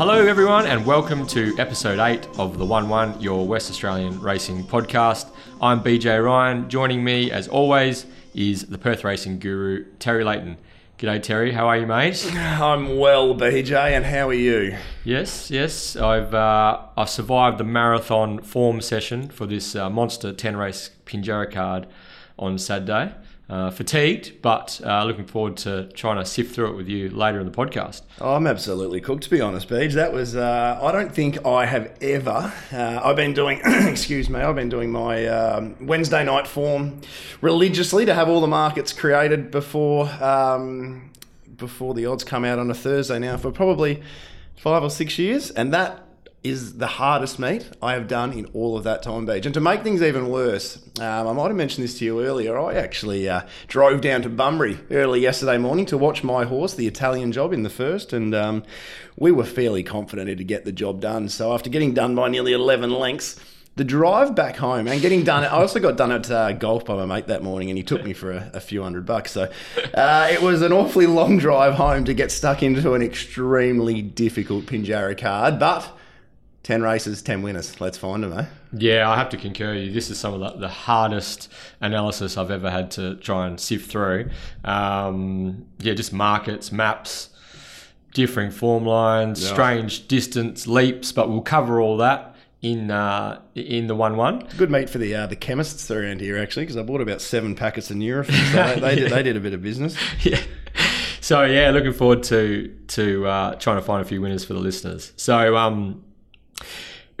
Hello, everyone, and welcome to episode 8 of the 1 1, your West Australian racing podcast. I'm BJ Ryan. Joining me, as always, is the Perth racing guru, Terry Layton. G'day, Terry. How are you, mate? I'm well, BJ, and how are you? Yes, yes. I've uh, I've survived the marathon form session for this uh, monster 10 race Pinjarra card on Saturday. Uh, fatigued, but uh, looking forward to trying to sift through it with you later in the podcast. I'm absolutely cooked, to be honest, Beej. That was, uh, I don't think I have ever, uh, I've been doing, excuse me, I've been doing my um, Wednesday night form religiously to have all the markets created before, um, before the odds come out on a Thursday now for probably five or six years. And that is the hardest meet I have done in all of that time, Beej. And to make things even worse, um, I might have mentioned this to you earlier. I actually uh, drove down to Bunbury early yesterday morning to watch my horse, the Italian job, in the first, and um, we were fairly confident to get the job done. So after getting done by nearly 11 lengths, the drive back home and getting done. I also got done at uh, golf by my mate that morning, and he took me for a, a few hundred bucks. So uh, it was an awfully long drive home to get stuck into an extremely difficult Pinjarra card, but 10 races, 10 winners. Let's find them, eh? Yeah, I have to concur you. This is some of the, the hardest analysis I've ever had to try and sift through. Um, yeah, just markets, maps, differing form lines, yeah. strange distance leaps, but we'll cover all that in uh, in the one one. Good meat for the uh, the chemists around here actually, because I bought about seven packets of Nurofen. So they, they, yeah. did, they did a bit of business. Yeah. So yeah, looking forward to to uh, trying to find a few winners for the listeners. So um,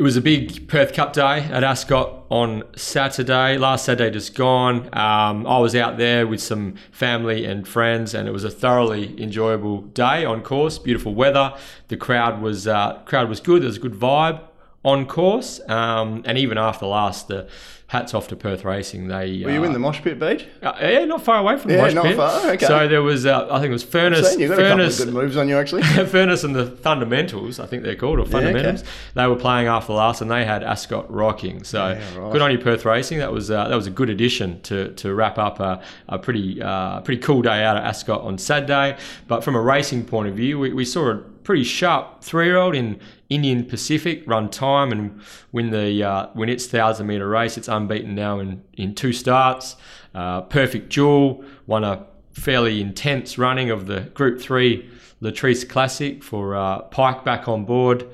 it was a big Perth Cup day at Ascot on Saturday. Last Saturday just gone. Um, I was out there with some family and friends, and it was a thoroughly enjoyable day on course. Beautiful weather. The crowd was uh, crowd was good. There was a good vibe on course, um, and even after last the hats off to Perth Racing. They were you uh, in the mosh pit, Beej? Uh, yeah, not far away from the yeah, mosh not pit. Far. Okay. So there was, uh, I think it was Furnace. You got Furnace, a couple of good moves on you actually. Furnace and the Fundamentals, I think they're called, or Fundamentals. Yeah, okay. They were playing after last, and they had Ascot rocking. So yeah, right. good on you, Perth Racing. That was uh, that was a good addition to to wrap up a, a pretty uh, pretty cool day out at Ascot on Saturday. But from a racing point of view, we, we saw a pretty sharp three year old in Indian Pacific run time and win the uh, win its thousand meter race. It's unbeaten now in in two starts. Uh, perfect Jewel won a fairly intense running of the Group Three Lee Steere Classic for uh, Pike back on board.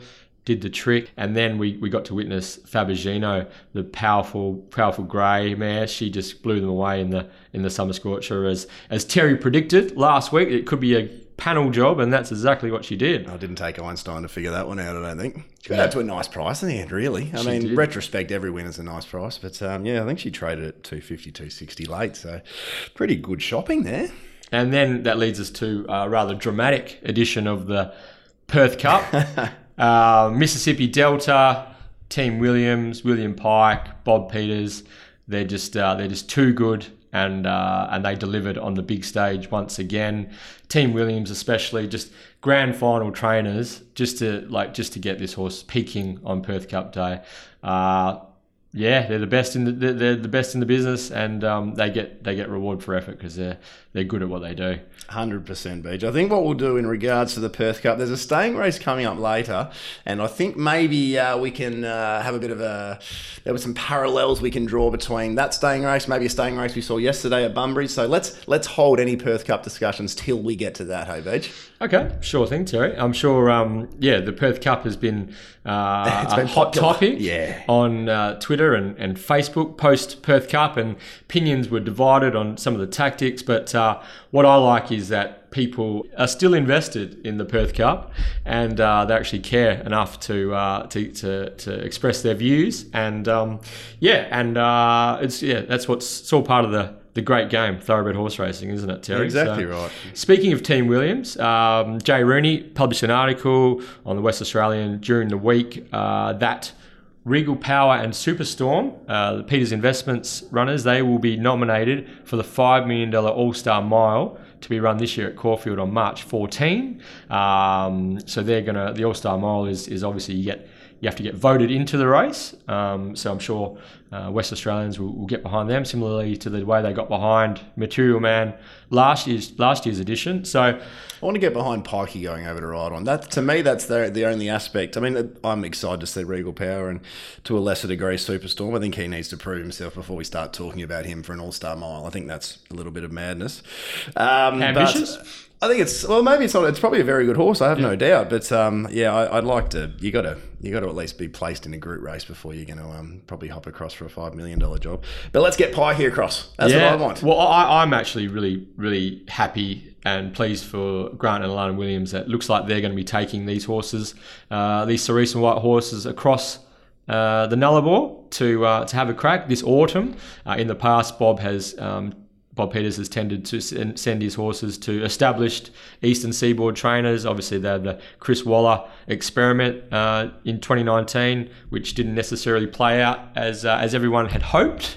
Did the trick, and then we, we got to witness Fabergino, the powerful powerful grey mare. She just blew them away in the in the summer scorcher, as as Terry predicted last week. It could be a panel job, and that's exactly what she did. I didn't take Einstein to figure that one out. I don't think she got out to a nice price in the end. Really, I she mean, did. retrospect, every winner's a nice price, but um, yeah, I think she traded at 250, 260 late, so pretty good shopping there. And then that leads us to a rather dramatic edition of the Perth Cup, uh, Mississippi Delta, Team Williams, William Pike, Bob Peters. They're just uh, they're just too good and uh, and they delivered on the big stage once again. Team Williams, especially, just grand final trainers, just to like just to get this horse peaking on Perth Cup Day. Uh, yeah, they're the best in the they're the best in the business, and um, they get they get reward for effort because they're they're good at what they do. Hundred percent, Beej. I think what we'll do in regards to the Perth Cup, there's a staying race coming up later, and I think maybe uh, we can uh, have a bit of a. There were some parallels we can draw between that staying race, maybe a staying race we saw yesterday at Bunbury. So let's let's hold any Perth Cup discussions till we get to that. Hey, Beej. Okay, sure thing, Terry. I'm sure. Um, yeah, the Perth Cup has been, uh, it's been a hot popular. topic. Yeah. on uh, Twitter and, and Facebook post Perth Cup, and opinions were divided on some of the tactics, but uh, what I like is that people are still invested in the Perth Cup and uh, they actually care enough to, uh, to, to, to, express their views. And um, yeah, and uh, it's yeah, that's what's it's all part of the the great game, thoroughbred horse racing, isn't it, Terry? Exactly so, right. Speaking of Team Williams, um, Jay Rooney published an article on the West Australian during the week uh, that Regal Power and Superstorm, uh, Peters Investments runners, they will be nominated for the $5 million All Star Mile to be run this year at Caulfield on March 14. Um, so they're going to, the All Star Mile is, is obviously you get you have to get voted into the race. Um, so I'm sure uh, West Australians will, will, get behind them, similarly to the way they got behind Material Man last year's last year's edition. So I want to get behind Pikey going over to ride on. That to me, that's the the only aspect. I mean, I'm excited to see Regal Power and to a lesser degree Superstorm. I think he needs to prove himself before we start talking about him for an All Star Mile. I think that's a little bit of madness. Um, Ambitious. But, I think it's well, maybe it's not. It's probably a very good horse. I have yeah. no doubt. But um, yeah, I, would like to. You got to you got to at least be placed in a group race before you're going to um, probably hop across for a five million dollar job. But let's get Pie here across. That's yeah. what I want. Well, I, I'm actually really really happy and pleased for Grant and Alana Williams. That looks like they're going to be taking these horses, uh, these Cerise and White horses across. Uh, the Nullarbor to uh, to have a crack this autumn. Uh, in the past, Bob has um, Bob Peters has tended to send his horses to established Eastern Seaboard trainers. Obviously, they had the Chris Waller experiment uh, in 2019, which didn't necessarily play out as uh, as everyone had hoped.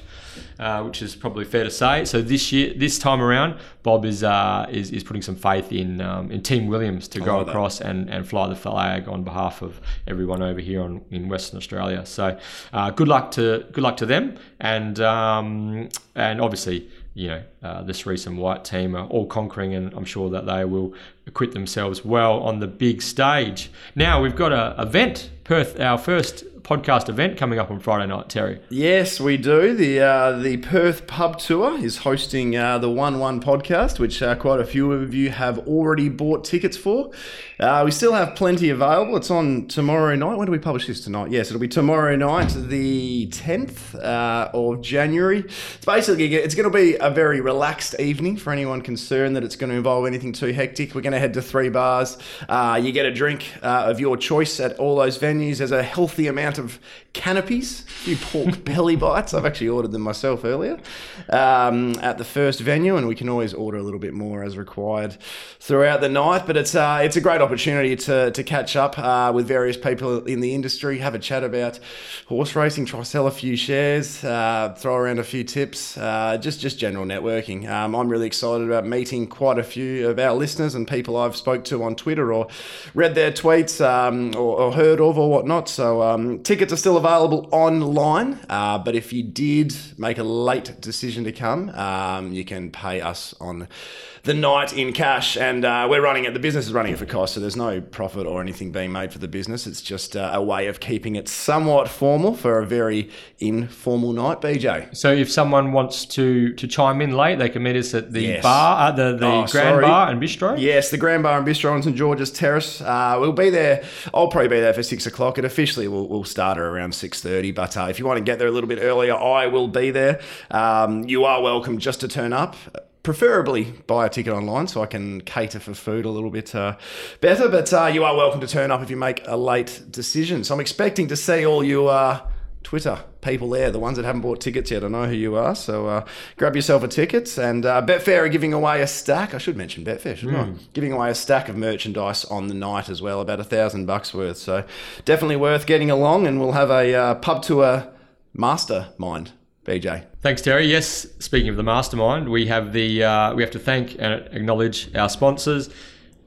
Uh, which is probably fair to say. So this year, this time around, Bob is uh, is, is putting some faith in um, in Team Williams to go across and, and fly the flag on behalf of everyone over here on, in Western Australia. So uh, good luck to good luck to them, and um, and obviously you know, uh, this recent white team are all conquering, and I'm sure that they will acquit themselves well on the big stage. Now we've got a event, Perth, our first podcast event coming up on Friday night, Terry. Yes, we do. The uh, the Perth Pub Tour is hosting uh, the One One podcast, which uh, quite a few of you have already bought tickets for. Uh, we still have plenty available. It's on tomorrow night. When do we publish this tonight? Yes, it'll be tomorrow night, the 10th uh, of January. It's basically it's going to be a very relaxed evening for anyone concerned that it's going to involve anything too hectic. We're going to head to three bars. Uh, you get a drink of your choice at all those venues. There's a healthy amount of canopies, a few pork belly bites. I've actually ordered them myself earlier um, at the first venue, and we can always order a little bit more as required throughout the night. But it's uh, it's a great opportunity to, to catch up uh, with various people in the industry, have a chat about horse racing, try sell a few shares, uh, throw around a few tips, uh, just just general networking. Um, I'm really excited about meeting quite a few of our listeners and people I've spoke to on Twitter or read their tweets um, or, or, heard of or whatnot. So tickets are still available online, uh, but if you did make a late decision to come, um, you can pay us on the night in cash, and uh, we're running it. The business is running it for cost, so there's no profit or anything being made for the business. It's just uh, a way of keeping it somewhat formal for a very informal night, BJ. So if someone wants to to chime in late, they can meet us at the yes. bar, uh, the the oh, Grand sorry. Bar and Bistro. Yes, the Grand Bar and Bistro on St George's Terrace. Uh, we'll be there. I'll probably be there for six o'clock. It officially will will start at around six thirty. But uh, if you want to get there a little bit earlier, I will be there. Um, you are welcome just to turn up preferably buy a ticket online so I can cater for food a little bit uh, better. But uh, you are welcome to turn up if you make a late decision. So I'm expecting to see all you uh, Twitter people there, the ones that haven't bought tickets yet. I know who you are. So uh, grab yourself a ticket. And uh, Betfair are giving away a stack. I should mention Betfair, shouldn't mm. I? Hmm. Giving away a stack of merchandise on the night as well, about a thousand bucks worth. So definitely worth getting along. And we'll have a uh, pub tour mastermind BJ. Thanks, Terry. Yes, speaking of the mastermind, we have the uh, we have to thank and acknowledge our sponsors.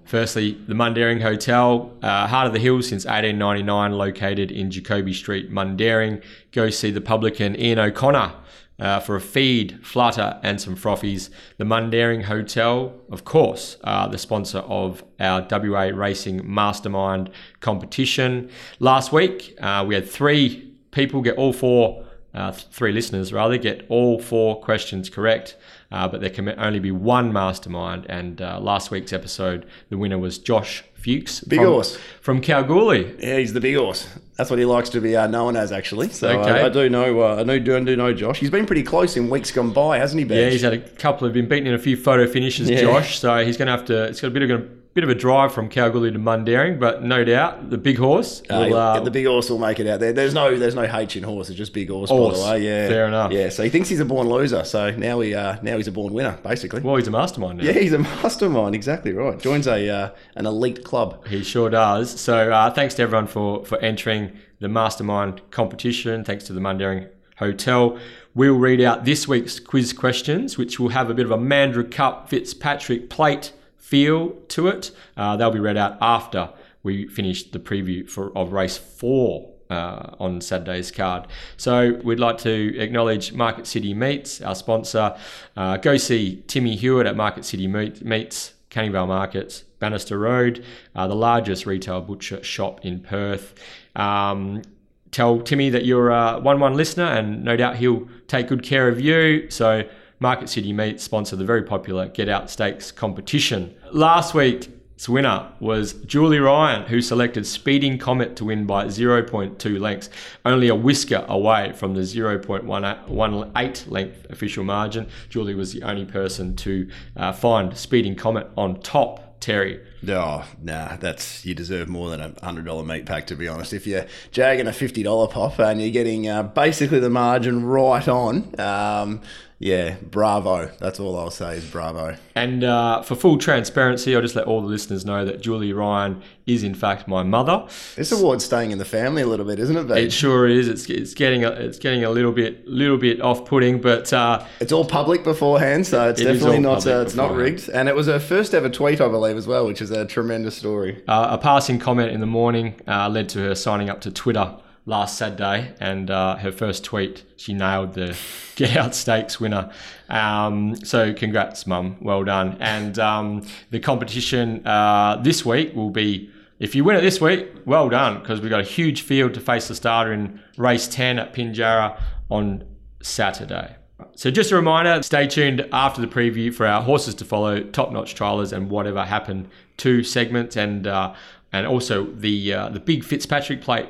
Firstly, the Mundaring Hotel, uh, Heart of the Hills since 1899, located in Jacoby Street, Mundaring. Go see the publican Ian O'Connor uh, for a feed, flutter, and some frothies. The Mundaring Hotel, of course, uh, the sponsor of our WA Racing Mastermind competition. Last week, uh, we had three people get all four uh, three listeners rather, get all four questions correct. Uh, but there can only be one mastermind. And uh, last week's episode, the winner was Josh Fuchs. Big from, horse. From Kalgoorlie. Yeah, he's the big horse. That's what he likes to be uh, known as, actually. So okay. I, I, do know, uh, I do, do know Josh. He's been pretty close in weeks gone by, hasn't he, Ben? Yeah, he's had a couple of been beaten in a few photo finishes, yeah. Josh. So he's going to have to. It's got a bit of bit of a drive from Kalgoorlie to Mundaring, but no doubt the big horse. Will, uh, the big horse will make it out there. There's no there's no H in horse. It's just big horse, horse. by the way. Yeah, fair enough. Yeah, so he thinks he's a born loser. So now he uh, now he's a born winner, basically. Well, he's a mastermind. Now. Yeah, he's a mastermind. Exactly right. Joins a uh, an elite club. He sure does. So uh, thanks to everyone for for entering the mastermind competition. Thanks to the Mundaring Hotel. We'll read out this week's quiz questions, which will have a bit of a Mandurah Cup Fitzpatrick plate feel to it. Uh, they'll be read out after we finish the preview for of race four uh, on Saturday's card. So we'd like to acknowledge Market City Meats, our sponsor. Uh, go see Timmy Hewitt at Market City Meats, Canning Vale Markets, Bannister Road, uh, the largest retail butcher shop in Perth. Um, tell Timmy that you're a 1 1 listener, and no doubt he'll take good care of you. So, Market City Meat sponsor the very popular Get Out Steaks competition. Last week's winner was Julie Ryan, who selected Speeding Comet to win by 0.2 lengths, only a whisker away from the 0.18 length official margin. Julie was the only person to uh, find Speeding Comet on top. Terry. Oh, nah, that's you deserve more than a hundred dollar meat pack to be honest. If you're jagging a fifty dollar pop and you're getting uh, basically the margin right on, um, yeah, bravo. That's all I'll say is bravo. And uh, for full transparency, I'll just let all the listeners know that Julie Ryan is in fact my mother. This award's staying in the family a little bit, isn't it? It sure is. It's, it's getting a, it's getting a little bit little bit off putting, but uh, it's all public beforehand, so it's it definitely not uh, it's not rigged. And it was her first ever tweet, I believe, as well, which is a tremendous story. Uh, a passing comment in the morning uh, led to her signing up to Twitter last Saturday, and uh, her first tweet, she nailed the Get Out Steaks winner. Um, so congrats, mum. Well done. And um, the competition uh, this week will be. If you win it this week, well done, because we've got a huge field to face the starter in race 10 at Pinjarra on Saturday. So just a reminder, stay tuned after the preview for our horses to follow, top notch trialers, and whatever happened to segments, and uh, and also the uh, the big Fitzpatrick plate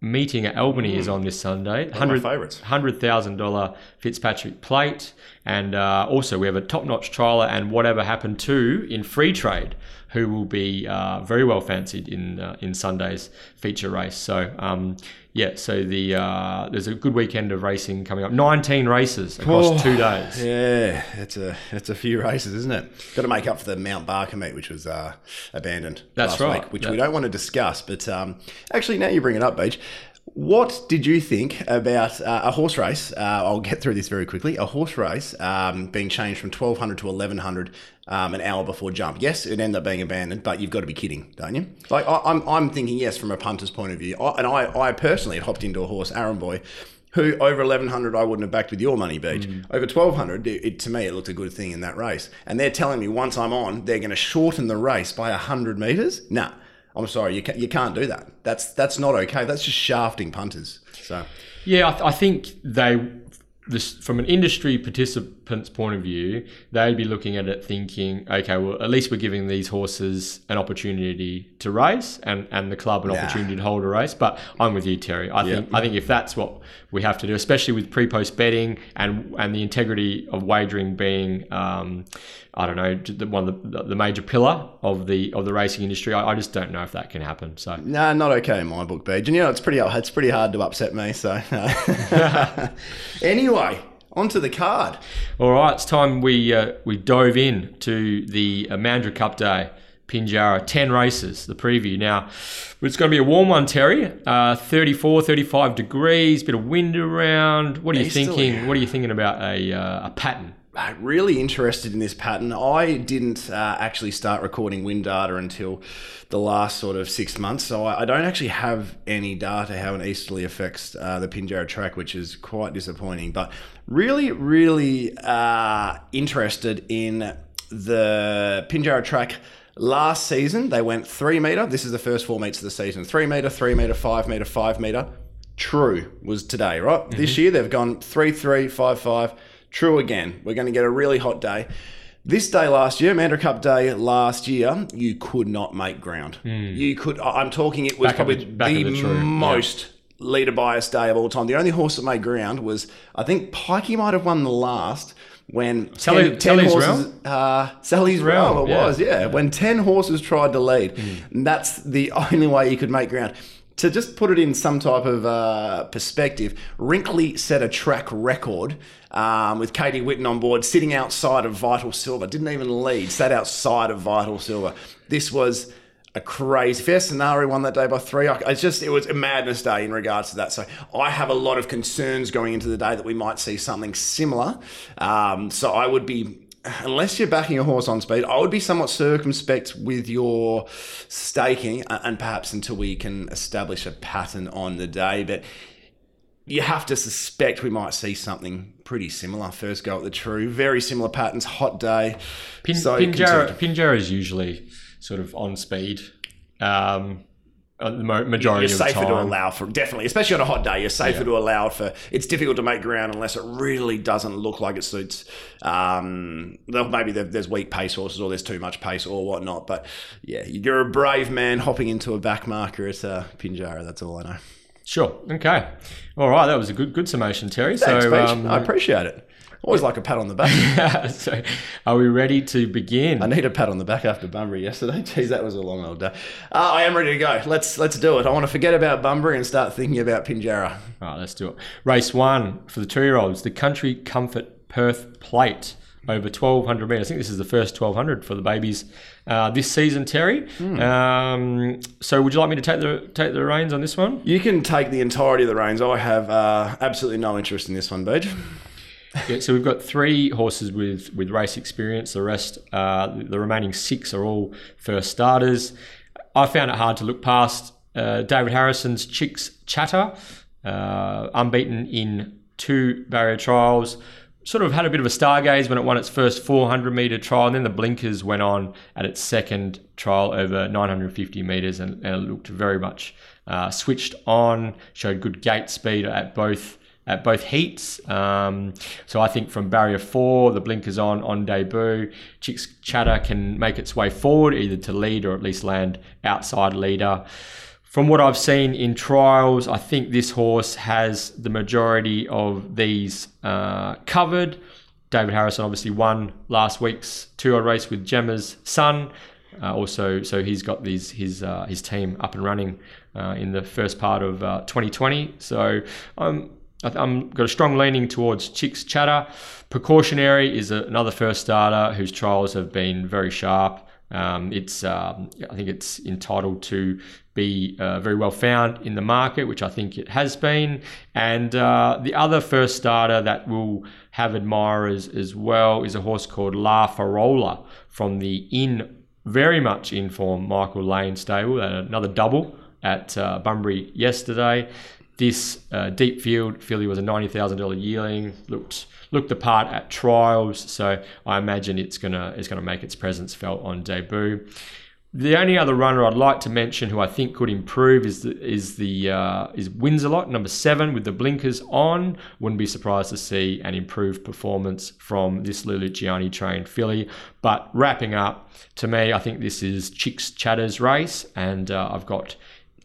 meeting at Albany mm. is on this Sunday. Hundred favorites. Hundred thousand dollar Fitzpatrick plate, and uh, also we have a top notch trialer and whatever happened to in free trade, who will be uh, very well fancied in uh, in Sunday's feature race. So um, yeah, so the uh, there's a good weekend of racing coming up. 19 races across oh, two days. Yeah, it's a it's a few races, isn't it? Got to make up for the Mount Barker meet, which was uh, abandoned That's last right. week, which we don't want to discuss. But um, actually, now you bring it up, Beej. What did you think about uh, a horse race? Uh, I'll get through this very quickly. A horse race um, being changed from 1200 to 1100 um, an hour before jump. Yes, it ended up being abandoned, but you've got to be kidding, don't you? Like I, am I'm, I'm thinking yes from a punter's point of view. I, and I, I personally had hopped into a horse, Aaron Boy, who over 1100 I wouldn't have backed with your money, Beej. Mm. Over 1200, it, it, to me, it looked a good thing in that race. And they're telling me once I'm on, they're going to shorten the race by 100 metres. Nah, I'm sorry, you, you can't do that. That's that's not okay. That's just shafting punters. So, yeah, I, th- I think they this, from an industry participant's point of view, they'd be looking at it thinking, okay, well, at least we're giving these horses an opportunity to race and, and the club an nah. opportunity to hold a race. But I'm with you, Terry. I think I think if that's what we have to do, especially with pre-post betting and and the integrity of wagering being, um, I don't know, the, one of the, the major pillar of the of the racing industry, I, I, just don't know if that can happen. So no, not okay in my book, Beej. And you know, it's pretty it's pretty hard to upset me. So anyway onto the card. All right, it's time we uh, we dove in to the Mandurah Cup Day. Pinjarra, 10 races, the preview. Now, it's going to be a warm one, Terry. Uh, 34, 35 degrees, bit of wind around. What are you thinking? What are you thinking about a, uh, a pattern? Uh, really interested in this pattern. I didn't uh, actually start recording wind data until the last sort of six months, so I, I don't actually have any data how an easterly affects uh, the Pinjarra track, which is quite disappointing. But really, really uh, interested in the Pinjarra track. Last season, they went three meter. This is the first four meets of the season: three meter, three meter, five meter, five meter. True was today, right? Mm-hmm. This year they've gone three, three, five, five True again. We're going to get a really hot day. This day last year, Mandurah Cup Day last year, you could not make ground. Mm. You could. I'm talking. It was back probably the, the, the most yeah. leader bias day of all time. The only horse that made ground was, I think, Pikey might have won the last when Sally, 10, 10 Sally's horses? Uh, Sally's realm, realm it yeah. was, yeah. When 10 horses tried to lead, mm. that's the only way you could make ground to just put it in some type of uh, perspective, Rinkley set a track record um, with Katie Witten on board, sitting outside of Vital Silver. Didn't even lead, sat outside of Vital Silver. This was a crazy fair scenario won that day by three. It's just it was a madness day in regards to that. So I have a lot of concerns going into the day that we might see something similar. Um, so I would be unless you're backing a horse on speed, I would be somewhat circumspect with your staking, and perhaps until we can establish a pattern on the day. But you have to suspect we might see something pretty similar. First go at the true, very similar patterns. Hot day. Pin, so Pinjarra, Pinjarra is usually sort of on speed. Um, the majority of the you're safer to allow for definitely, especially on a hot day. You're safer yeah. to allow for. It's difficult to make ground unless it really doesn't look like it suits. Um, maybe there's weak pace horses or there's too much pace or whatnot. But yeah, you're a brave man hopping into a back marker at uh, Pinjarra. That's all I know. Sure. Okay. All right. That was a good good summation, Terry. Thanks, so um, I appreciate it. Always like a pat on the back. so, are we ready to begin? I need a pat on the back after Bunbury yesterday. Jeez, that was a long old day. Uh, I am ready to go. Let's let's do it. I want to forget about Bunbury and start thinking about Pinjarra. All right, let's do it. Race one for the two-year-olds, the Country Comfort Perth Plate over 1200 metres. I think this is the first 1200 for the babies uh, this season, Terry. Hmm. Um, so, would you like me to take the take the reins on this one? You can take the entirety of the reins. I have uh, absolutely no interest in this one, Beej. Yeah, so we've got three horses with with race experience. The rest, uh, the remaining six, are all first starters. I found it hard to look past uh, David Harrison's Chicks Chatter, uh, unbeaten in two barrier trials sort of had a bit of a stargaze when it won its first 400 meter trial, and then the blinkers went on at its second trial over 950 meters, and, and looked very much uh, switched on. Showed good gate speed at both at both heats. Um, so I think from barrier four, the blinkers on on debut, Chicks Chatter can make its way forward either to lead or at least land outside leader. From what I've seen in trials, I think this horse has the majority of these uh, covered. David Harrison obviously won last week's two-year race with Gemma's son. Uh, also, so he's got these his uh, his team up and running uh, in the first part of 2020. Uh, so I'm I'm got a strong leaning towards Chicks Chatter. Precautionary is a, another first starter whose trials have been very sharp. Um, it's um, I think it's entitled to be uh, very well found in the market, which I think it has been. And uh, the other first starter that will have admirers as well is a horse called La Farola from the in very much in form Michael Lane stable, another double at uh, Bunbury yesterday. This uh, deep field filly was a ninety thousand dollar yearling. Looked looked the part at trials, so I imagine it's gonna it's gonna make its presence felt on debut. The only other runner I'd like to mention who I think could improve is the, is the uh, is Winsalot number seven with the blinkers on. Wouldn't be surprised to see an improved performance from this Lou Luciani trained filly. But wrapping up, to me, I think this is Chicks Chatter's race, and uh, I've got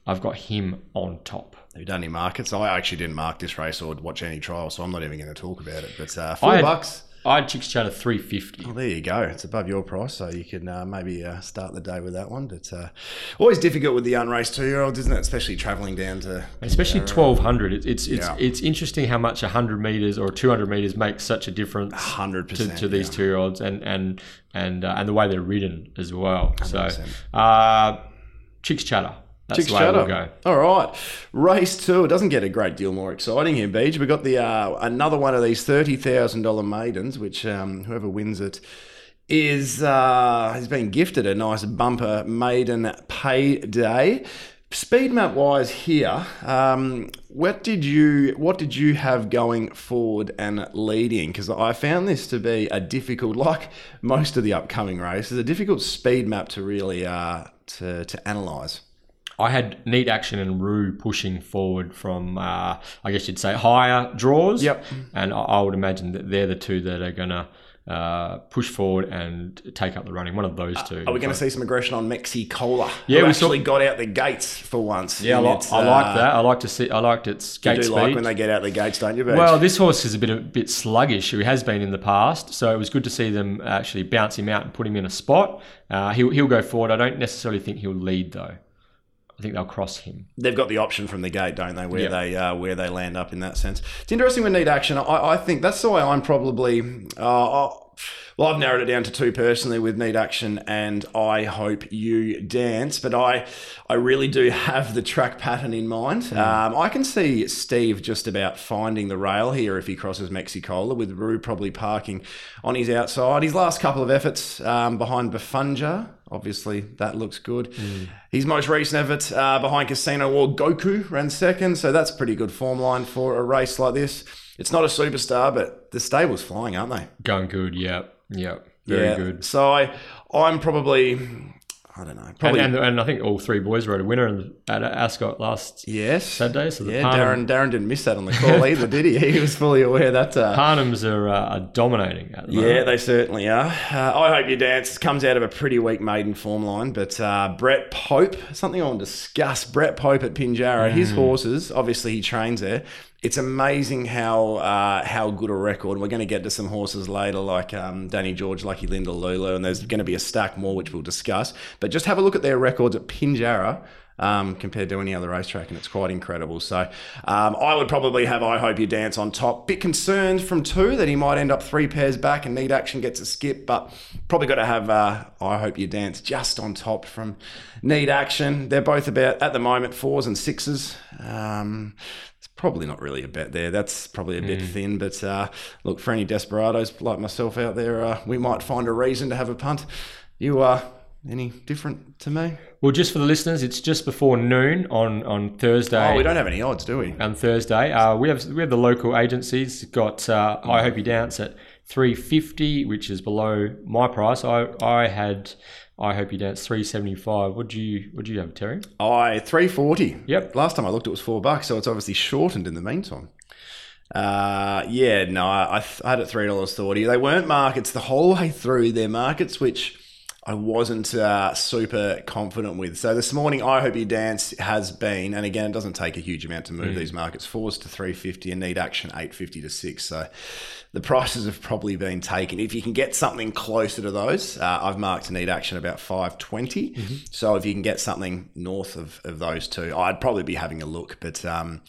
I've got him on top. Have you done any markets? I actually didn't mark this race or watch any trial, so I'm not even going to talk about it. But uh, four I had, bucks. I had Chicks Chatter 350. Well, there you go. It's above your price, so you can uh, maybe uh, start the day with that one. But uh, always difficult with the unraced two-year-olds, isn't it? Especially travelling down to especially 1200. It's it's it's, yeah. it's interesting how much 100 meters or 200 meters makes such a difference. 100 to, to these yeah. two-year-olds and and and uh, and the way they're ridden as well. 100%. So, uh, Chicks Chatter. That's the way we'll go. All right, race two. It doesn't get a great deal more exciting here, Beej. We've got the uh, another one of these thirty thousand dollar maidens, which um, whoever wins it is uh, has been gifted a nice bumper maiden payday. Speed map wise here, um, what did you what did you have going forward and leading? Because I found this to be a difficult, like most of the upcoming races, a difficult speed map to really uh, to to analyze. I had Neat Action and Rue pushing forward from, uh, I guess you'd say, higher draws. Yep. And I, I would imagine that they're the two that are going to uh, push forward and take up the running. One of those two. Uh, are we going to see some aggression on Mexi Cola? Yeah, we actually saw... got out the gates for once. Yeah, I, like, I like uh, that. I like to see. I liked its gate you do speed. like when they get out the gates, don't you? Well, this horse is a bit a bit sluggish. He has been in the past, so it was good to see them actually bounce him out and put him in a spot. Uh, he'll he'll go forward. I don't necessarily think he'll lead though. I think they'll cross him. They've got the option from the gate, don't they? Where yep. they uh, where they land up in that sense. It's interesting with need Action. I, I think that's the way I'm probably. Uh, well, I've narrowed it down to two personally with Need Action and I Hope You Dance, but I I really do have the track pattern in mind. Mm. Um, I can see Steve just about finding the rail here if he crosses Mexicola, with Rue probably parking on his outside. His last couple of efforts um, behind Bafunja, obviously that looks good. Mm. His most recent effort uh, behind Casino War, Goku ran second, so that's pretty good form line for a race like this. It's not a superstar, but the stable's flying, aren't they? Going good, yeah. Yeah, very yeah. good. So I, I'm probably I don't know. Probably, and, and, and, I think all three boys rode a winner at Ascot last yes Saturday. So yeah, Darren Darren didn't miss that on the call either, did he? He was fully aware that uh, Parnhams are, uh, are dominating. At the yeah, they certainly are. Uh, I hope you dance comes out of a pretty weak maiden form line, but uh, Brett Pope, something I want to discuss. Brett Pope at Pinjarra, mm. his horses. Obviously, he trains there it's amazing how uh, how good a record. We're going to get to some horses later, like um, Danny George, Lucky Linda Lulu, and there's going to be a stack more, which we'll discuss. But just have a look at their records at Pinjarra. Um, compared to any other racetrack, and it's quite incredible. So, um, I would probably have I Hope You Dance on top. Bit concerned from two that he might end up three pairs back and Need Action gets a skip, but probably got to have uh, I Hope You Dance just on top from Need Action. They're both about at the moment fours and sixes. Um, probably not really a bet there. That's probably a bit mm. thin. But uh, look, for any desperados like myself out there, uh, we might find a reason to have a punt. You are. Uh, any different to me? Well, just for the listeners, it's just before noon on, on Thursday. Oh, we don't have any odds, do we? On Thursday, uh, we have we have the local agencies. Got uh, I hope you dance at three fifty, which is below my price. I I had I hope you dance three seventy five. What do you what do you have, Terry? I three forty. Yep. Last time I looked, it was four bucks, so it's obviously shortened in the meantime. Uh, yeah, no, I, I had it three dollars thirty. They weren't markets the whole way through. Their markets, which I wasn't uh, super confident with. So this morning, I hope you dance has been, and again, it doesn't take a huge amount to move mm. these markets. Fours to three fifty and need action eight fifty to six. So the prices have probably been taken. If you can get something closer to those, uh, I've marked a need action about five twenty. mm mm-hmm. So if you can get something north of, of those two, I'd probably be having a look. But um,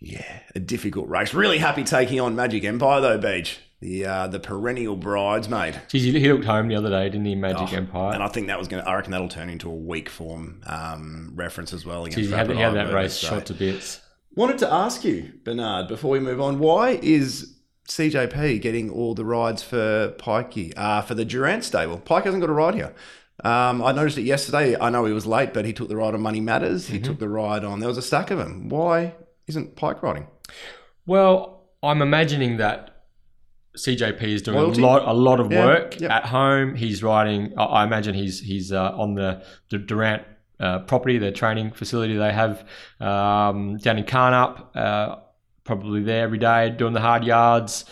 yeah, a difficult race. Really happy taking on Magic Empire though, Beej the uh, the perennial bridesmaid. Geez, he looked home the other day, didn't he? Magic oh, Empire, and I think that was going. to I reckon that'll turn into a weak form um, reference as well against. Geez, he had that race so. shot to bits. Wanted to ask you, Bernard, before we move on, why is CJP getting all the rides for Pikey uh, for the Durrant stable? Pike hasn't got a ride here. Um, I noticed it yesterday. I know he was late, but he took the ride on Money Matters. He mm-hmm. took the ride on. There was a stack of them. Why isn't Pike riding? Well, I'm imagining that CJP is doing Loyalty? a lot, a lot of yeah, work yep. at home. He's riding. I imagine he's he's uh, on the, the Durrant uh, property, the training facility they have um, down in Karnup. Uh, probably there every day doing the hard yards.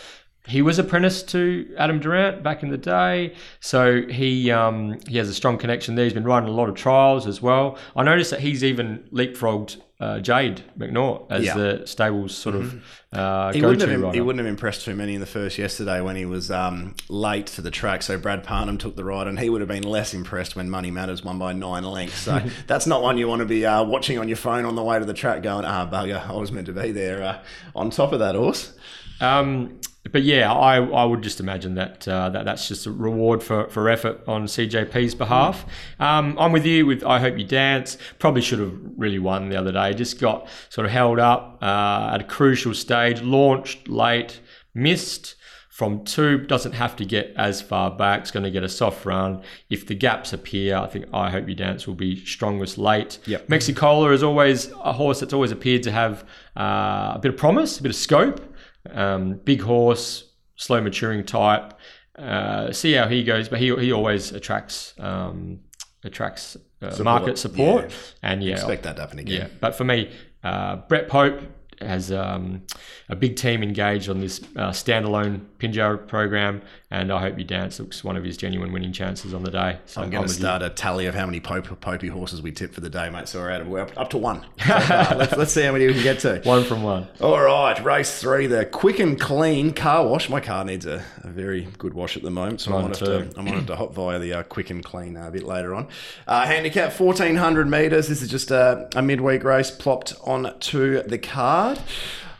He was apprenticed to Adam Durrant back in the day, so he um, he has a strong connection there. He's been riding a lot of trials as well. I noticed that he's even leapfrogged uh, Jade McNaught as yeah. the stable's sort mm-hmm. of uh, he wouldn't have he wouldn't have impressed too many in the first yesterday when he was um, late to the track. So Brad Parnham took the ride, and he would have been less impressed when Money Matters won by nine lengths. So that's not one you want to be uh, watching on your phone on the way to the track, going, "Ah, bugger, I was meant to be there uh, on top of that horse." Um, but yeah, I, I would just imagine that, uh, that that's just a reward for, for effort on CJP's behalf. Um, I'm with you with I Hope You Dance. Probably should have really won the other day. Just got sort of held up uh, at a crucial stage, launched late, missed from two, doesn't have to get as far back, it's going to get a soft run. If the gaps appear, I think I Hope You Dance will be strongest late. Yep. Mexicola is always a horse that's always appeared to have uh, a bit of promise, a bit of scope. Um, big horse, slow maturing type. Uh, see how he goes, but he he always attracts um, attracts uh, support. market support, yeah. and yeah, expect that to happen again. Yeah, but for me, uh, Brett Pope has um, a big team engaged on this uh, standalone Pinjarra program, and I hope you dance looks one of his genuine winning chances on the day. So I'm, going to start you. a tally of how many Pope, Popey horses we tip for the day, mate. So we're out of we're up, up to one. So, uh, let's, let's see how many we can get to. One from one. All right, race three, the quick and clean car wash. My car needs a, a very good wash at the moment, so I to I wanted to hop via the uh, quick and clean uh, a bit later on. Uh, handicap 1400 meters. This is just a, a midweek race plopped onto the card.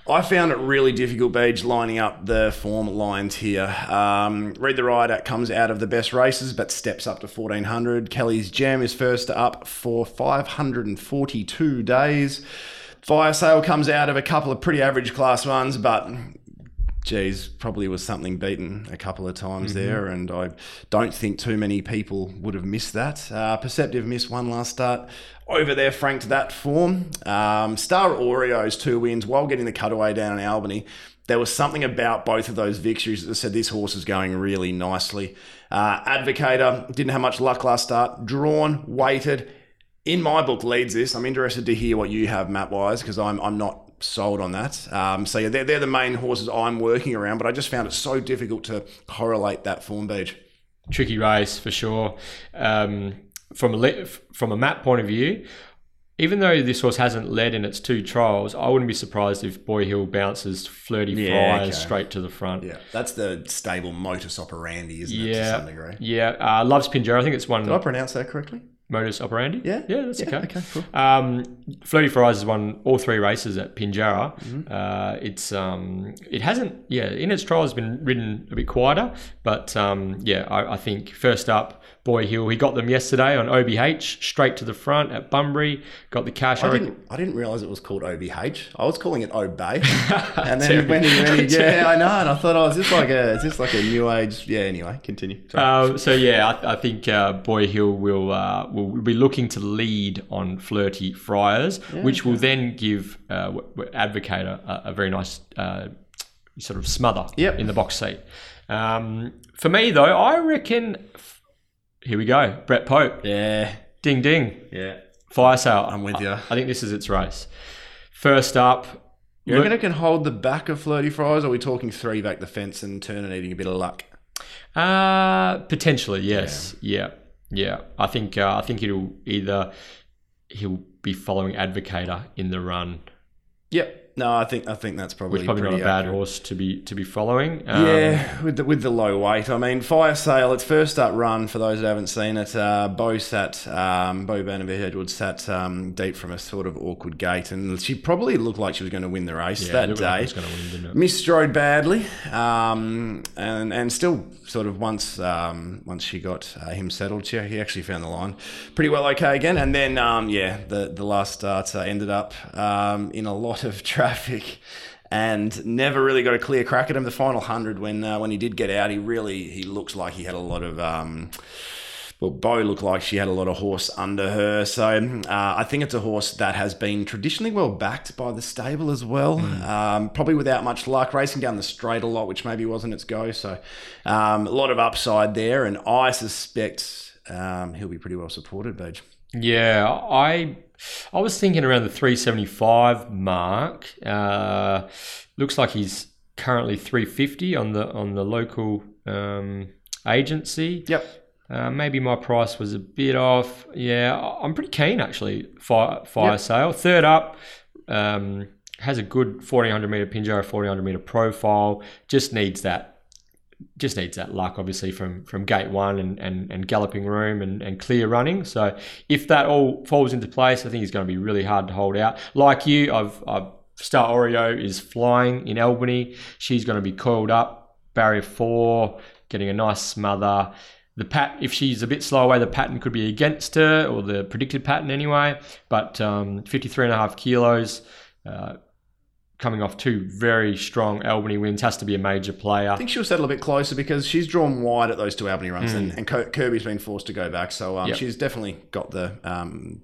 I found it really difficult, Beej, lining up the form lines here. Um, Read the Rider comes out of the best races, but steps up to 1400. Kelly's Jam is first up for 542 days. Fire Sale comes out of a couple of pretty average class ones, but geez, probably was something beaten a couple of times mm-hmm. there, and I don't think too many people would have missed that. Uh, Perceptive missed one last start over there, Frank, to that form. Um, Star Oreos two wins while getting the cutaway down in Albany. There was something about both of those victories that said this horse is going really nicely. Uh, Advocator didn't have much luck last start. Drawn, weighted. In my book, leads this. I'm interested to hear what you have, Matt Wise, because I'm I'm not sold on that. Um, so yeah, they're, they're the main horses I'm working around, but I just found it so difficult to correlate that form Beej. Tricky race for sure. Um, from a from a map point of view, even though this horse hasn't led in its two trials, I wouldn't be surprised if Boy Hill bounces flirty yeah, flyers okay. straight to the front. Yeah, that's the stable modus operandi, isn't yeah, it? To some degree. Yeah, uh, loves Pinjarra. I think it's one. Did I pronounce that correctly? Modus operandi. Yeah, yeah, that's yeah, okay. Okay, cool. Um, Flirty Fries has won all three races at Pinjarra. Mm-hmm. Uh, it's um, it hasn't, yeah, in its trial has been ridden a bit quieter, but um, yeah, I, I think first up Boy Hill. He got them yesterday on OBH, straight to the front at Bunbury. Got the cash. I, didn't, I didn't realize it was called OBH. I was calling it Obey. and then when he, when he, yeah, I know. And I thought, oh, is this like a, is this like a new age? Yeah. Anyway, continue. Um, so yeah, I, I think uh, Boy Hill will uh, will be looking to lead on Flirty Friars, yeah, which okay. will then give uh, Advocator a, a very nice uh, sort of smother yep. in the box seat. Um, for me though, I reckon here we go. Brett Pope. Yeah. Ding ding. Yeah. Fire sale. I'm with you. I, I think this is its race. First up. You reckon it can hold the back of Flirty Fries, or are we talking three back the fence and turn and eating a bit of luck? Uh potentially, yes. Yeah. Yeah. yeah. I think uh, I think it'll either he'll be following Advocator in the run. Yep. No, I think I think that's probably Which probably not a bad accurate. horse to be to be following. Um, yeah, with the, with the low weight. I mean, Fire Sale. Its first up run for those that haven't seen it. Uh, Bo sat, um, Bo Bernabé Edwards sat um, deep from a sort of awkward gate, and she probably looked like she was going to win the race yeah, that day. Like Misstrode badly, um, and and still sort of once um, once she got uh, him settled, she, he actually found the line pretty well okay again. And then um, yeah, the the last start uh, ended up in a lot of traffic traffic and never really got a clear crack at him. The final hundred, when uh, when he did get out, he really he looks like he had a lot of. Um, well, Bo looked like she had a lot of horse under her. So uh, I think it's a horse that has been traditionally well backed by the stable as well. Mm. Um, probably without much luck, racing down the straight a lot, which maybe wasn't its go. So um, a lot of upside there, and I suspect um, he'll be pretty well supported, Badge. Yeah, I I was thinking around the 375 mark. Uh, looks like he's currently 350 on the on the local um, agency. Yep. Uh, maybe my price was a bit off. Yeah, I'm pretty keen actually. Fire, fire yep. sale. Third up, um, has a good 1400 meter Pinjarra, 1400 meter profile. Just needs that just needs that luck, obviously, from from gate one and, and, and galloping room and, and clear running. So if that all falls into place, I think it's going to be really hard to hold out. Like you, I've, I've Star Oreo is flying in Albany. She's going to be coiled up, barrier four, getting a nice smother. The pat, if she's a bit slow away, the pattern could be against her, or the predicted pattern anyway. But um, 53 and a half kilos. Uh, coming off two very strong Albany wins, has to be a major player. I think she'll settle a bit closer because she's drawn wide at those two Albany runs, mm. and, and, Kirby's been forced to go back. So um, yep. she's definitely got the um,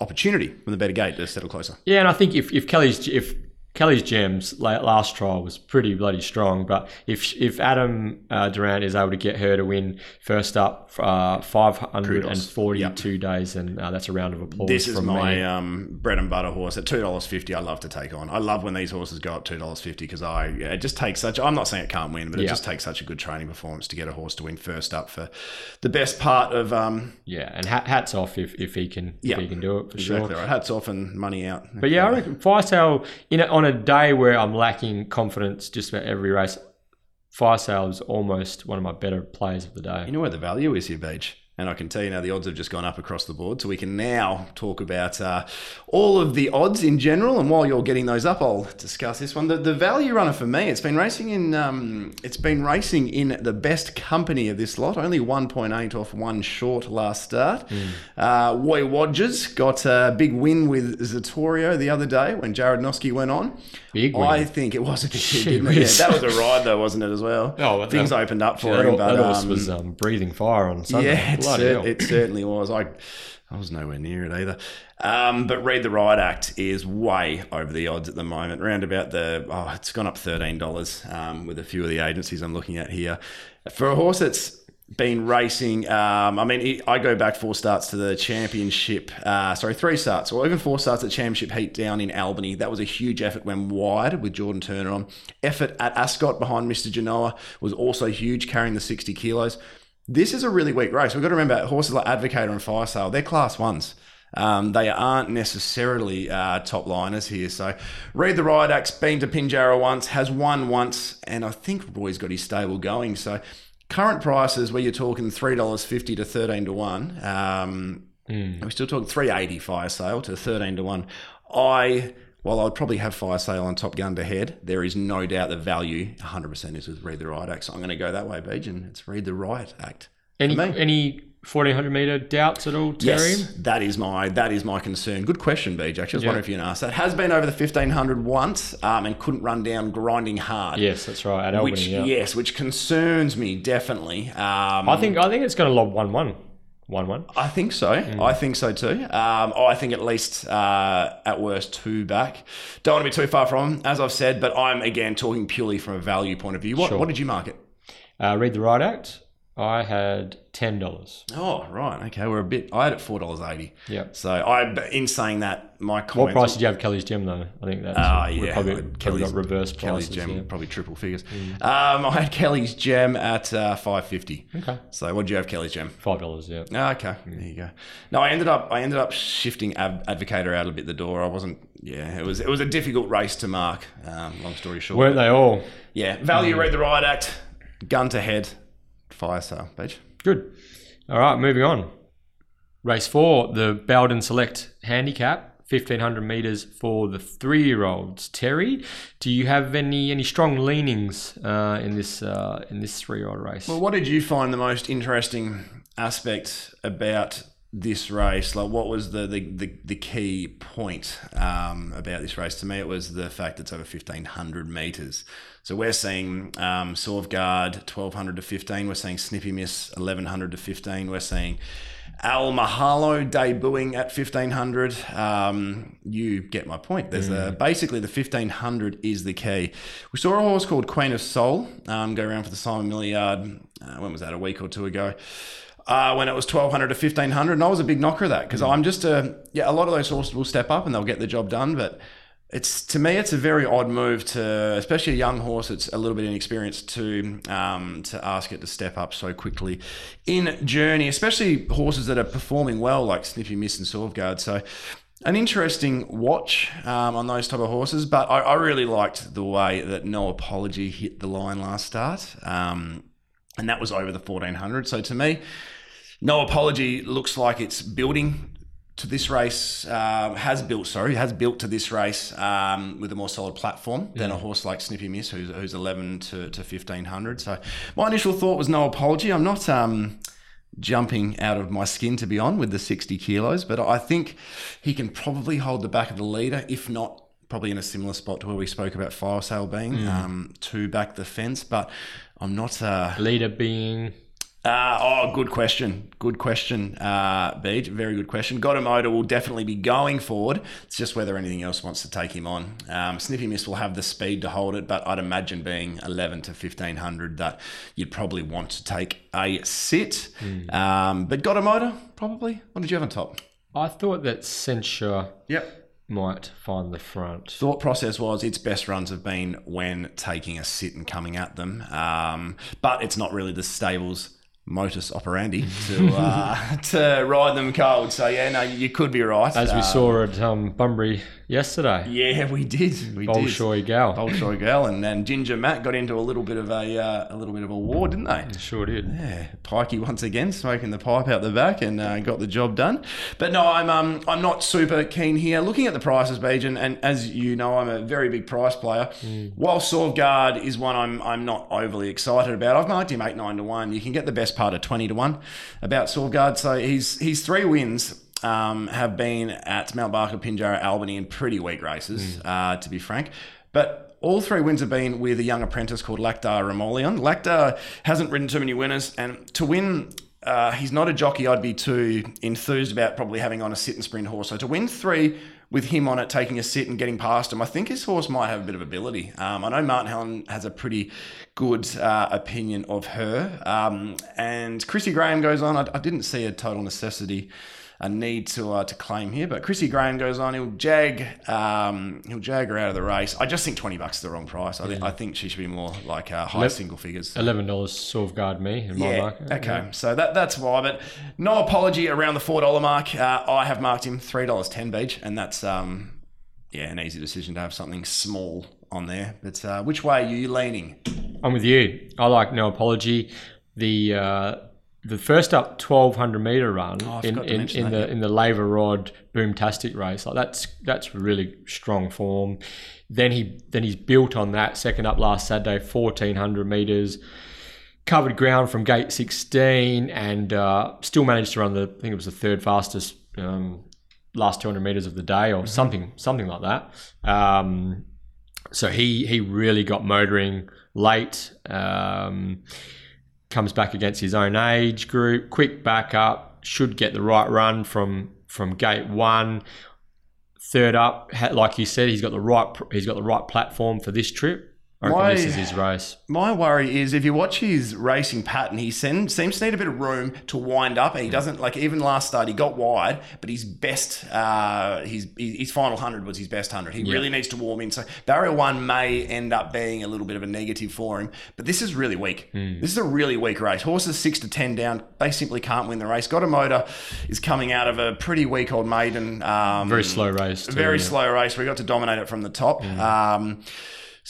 opportunity from the better gate to settle closer. Yeah, and I think if, if Kelly's if Kelly's gems last trial was pretty bloody strong, but if if Adam uh, Durrant is able to get her to win first up uh, 542 yep. days, and uh, that's a round of applause. This is my um, bread and butter horse at two dollars fifty. I love to take on. I love when these horses go up two dollars fifty because I yeah, it just takes such. I'm not saying it can't win, but it yep. just takes such a good training performance to get a horse to win first up for the best part of. Um, yeah, and hats off if, if he can yep. if he can do it for exactly sure. Right. Hats off and money out. But yeah, I reckon Firesale in a, on a day where I'm lacking confidence just about every race, Fire Sale is almost one of my better plays of the day. You know where the value is here, Beej? And I can tell you now the odds have just gone up across the board. So we can now talk about uh, all of the odds in general. And while you're getting those up, I'll discuss this one. The, the value runner for me, it's been racing in um, it's been racing in the best company of this lot. Only 1.8 off one short last start. Mm. Uh, Woy Wadges got a big win with Zatorio the other day when Jared Noske went on. Big win. I think it was a big win? Yeah, that was a ride though, wasn't it, as well? Oh, Things that, opened up for that, him. But, that um, was um, breathing fire on Sunday. Yeah, cer- it certainly was. I, I was nowhere near it either. Um, but Read the Right Act is way over the odds at the moment. Around about the, oh, it's gone up $13 um, with a few of the agencies I'm looking at here. For a horse that's been racing. Um, I mean, I go back four starts to the championship. Uh, sorry, three starts, or even four starts at championship heat down in Albany. That was a huge effort when wide with Jordan Turner on. Effort at Ascot behind Mr. Genoa was also huge, carrying the 60 kilos. This is a really weak race. We've got to remember horses like Advocator and Fire Sale, they're class ones. Um, they aren't necessarily uh, top liners here. So, read the Riot been to Pinjarra once, has won once, and I think Roy's got his stable going. So, current prices where you're talking three dollars fifty to thirteen to one. Um, mm. We're still talking three eighty fire sale to thirteen to one. I while I'd probably have fire sale on Top Gun to head, there is no doubt the value 100% is with Read the Riot Act. So I'm going to go that way, Beej, and it's Read the Riot Act. Any any 1400 meter doubts at all, Terry? Yes, that is my that is my concern. Good question, Beej. Actually, I was wondering if you can ask that. Has been over the 1500 once um, and couldn't run down grinding hard. Yes, that's right. At Albany, which, yeah. Yes, which concerns me definitely. Um, I think I think it's going to lob one one. One one. I think so. Mm. I think so too. Um, I think at least uh, at worst two back. Don't want to be too far from, as I've said, but I'm again talking purely from a value point of view. What, sure. what did you mark it? Uh, read the riot act. I had ten dollars. Oh right, okay. We're a bit. I had it four dollars eighty. Yeah. So I, in saying that, my comment. What price did you have Kelly's Gem though? I think that's. Ah uh, yeah. Probably, Kelly's, got reverse Kelly's prices, Gem yeah. probably triple figures. Mm. Um, I had Kelly's Gem at uh, five fifty. Okay. So what did you have Kelly's Gem? Five dollars. Yeah. Ah, okay. Mm. There you go. No, I ended up I ended up shifting Ad- Advocator out a bit the door. I wasn't. Yeah, it was it was a difficult race to mark. Um, long story short. Weren't they all? Yeah. Value mm. read the riot act. Gun to head. Fire sale. Beej. Good. All right, moving on. Race four, the Bowden Select Handicap, 1500 meters for the three-year-olds. Terry, do you have any any strong leanings uh, in this uh, in this three-year-old race? Well, what did you find the most interesting aspect about this race? Like, what was the the, the, the key point um, about this race? To me, it was the fact that it's over 1500 meters. So we're seeing um, Guard 1200 to 15. We're seeing Snippy Miss 1100 to 15. We're seeing Al Mahalo debuting at 1500. Um, you get my point. There's mm. a, basically the 1500 is the key. We saw a horse called Queen of Soul um, go around for the Simon Milliard. Uh, when was that? A week or two ago. Uh, when it was 1200 to 1500 and I was a big knocker of that because mm. I'm just a yeah a lot of those horses will step up and they'll get the job done but it's to me it's a very odd move to especially a young horse that's a little bit inexperienced to um, to ask it to step up so quickly in journey especially horses that are performing well like Snippy Miss and Sovgard so an interesting watch um, on those type of horses but I, I, really liked the way that No Apology hit the line last start um, and that was over the 1400 so to me no apology looks like it's building to this race uh, has built sorry has built to this race um, with a more solid platform than a horse like Snippy Miss who's, who's 11 to, to 1500 so my initial thought was no apology. I'm not um, jumping out of my skin to be on with the 60 kilos but I think he can probably hold the back of the leader if not probably in a similar spot to where we spoke about fire sale being mm. um, to back the fence. But I'm not a leader being uh, oh, good question. Good question, uh, Beej. Very good question. Gotomoda will definitely be going forward. It's just whether anything else wants to take him on. Um, Snippy Miss will have the speed to hold it, but I'd imagine being 11 to 1500 that you'd probably want to take a sit. Mm. Um, but Gotomoda, probably. What did you have on top? I thought that Censure. Yep might find the front. Thought process was its best runs have been when taking a sit and coming at them, um, but it's not really the stables modus operandi to uh, to ride them cold. So yeah, no, you could be right. As we Um, saw at um, Bunbury yesterday. Yeah, we did. We did. Bolshoi Gal. Bolshoi Gal and, and Ginger Matt got into a little bit of a uh, a little bit of a war, didn't they? Sure did. Yeah, Pikey once again smoking the pipe out the back and uh, got the job done. But no, I'm um, I'm not super keen here. Looking at the prices, Beej, and, and as you know, I'm a very big price player. While Sorvgard is one I'm I'm not overly excited about. I've marked him eight nine to one. You can get the best part of twenty to one about Sorvgard. So he's he's three wins. Um, have been at Mount Barker, Pinjarra, Albany in pretty weak races, uh, to be frank. But all three wins have been with a young apprentice called Lactar Ramolion. Lactar hasn't ridden too many winners, and to win, uh, he's not a jockey I'd be too enthused about probably having on a sit and sprint horse. So to win three with him on it, taking a sit and getting past him, I think his horse might have a bit of ability. Um, I know Martin Helen has a pretty good uh, opinion of her. Um, and Chrissy Graham goes on. I, I didn't see a total necessity a need to uh, to claim here. But Chrissy Graham goes on. He'll jag um, he'll jag her out of the race. I just think twenty bucks is the wrong price. I, think I think she should be more like uh, high Lep- single figures. Eleven dollars Sorvgard me in my Yeah. market. Okay. So that that's why. But no apology around the four dollar mark. Uh, I have marked him three dollars ten Beej, and that's um yeah an easy decision to have something small on there. But uh, which way are you leaning? I'm with you. I like no apology. The uh, the first up 1200 meter run Oh, in, in, in the in the Laver Rod Boomtastic race, like that's that's really strong form. Then he then he's built on that. Second up last Saturday, 1400 meters, covered ground from gate 16, and uh, still managed to run the. I think it was the third fastest um, last 200 meters of the day, or something something like that. Um, so he he really got motoring late. Um, comes back against his own age group. Quick backup should get the right run from from gate one. Third up, like you said, he's got the right he's got the right platform for this trip. I Why- this is his race. My worry is if you watch his racing pattern, he sen- seems to need a bit of room to wind up. And he doesn't like even last start he got wide, but his best, uh, his his final hundred was his best hundred. He really needs to warm in. So barrier one may end up being a little bit of a negative for him. But this is really weak. This is a really weak race. Horses six to ten down, they simply can't win the race. Got a motor is coming out of a pretty weak old maiden. Um, Very slow race. Too, very yeah. slow race. We got to dominate it from the top. Um,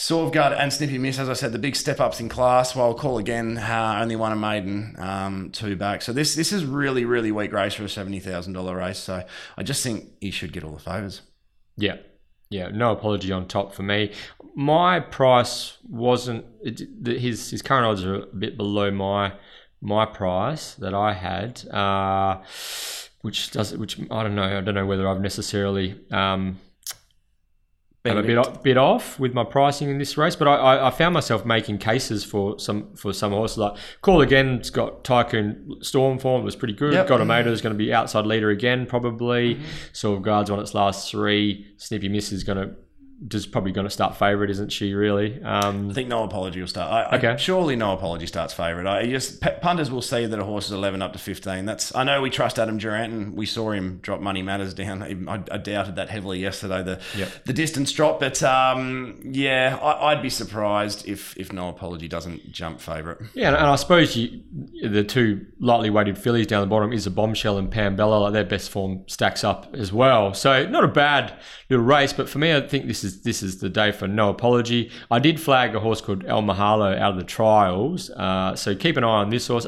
Sorvgard and Snippy Miss, as I said, the big step ups in class. Well, call again. Uh, only one a maiden, um, two back. So this this is really really weak race for a seventy thousand dollar race. So I just think he should get all the favors. Yeah, yeah. No apology on top for me. My price wasn't it, his his current odds are a bit below my my price that I had, uh, which does which I don't know. I don't know whether I've necessarily. Um, I'm a bit bit off with my pricing in this race, but I, I, I found myself making cases for some for some horses like Call Again. It's got Tycoon Storm form it was pretty good. Yep. Got a Mater is going to be outside leader again probably. Mm-hmm. Of guards on its last three. Snippy Miss is going to just probably going to start favourite, isn't she? Really? Um, I think no apology will start. I, Okay. I, surely no apology starts favourite. I just p- punters will see that a horse is eleven up to fifteen. That's I know we trust Adam Durrant and we saw him drop Money Matters down. I, I doubted that heavily yesterday. The Yep. the distance drop, but um, yeah, I, I'd be surprised if if no apology doesn't jump favourite. Yeah, and I suppose you, the two lightly weighted fillies down the bottom is a bombshell and Pambella. Like their best form stacks up as well. So not a bad little race, but for me, I think this is this is the day for no apology. I did flag a horse called El Mahalo out of the trials, uh, so keep an eye on this horse.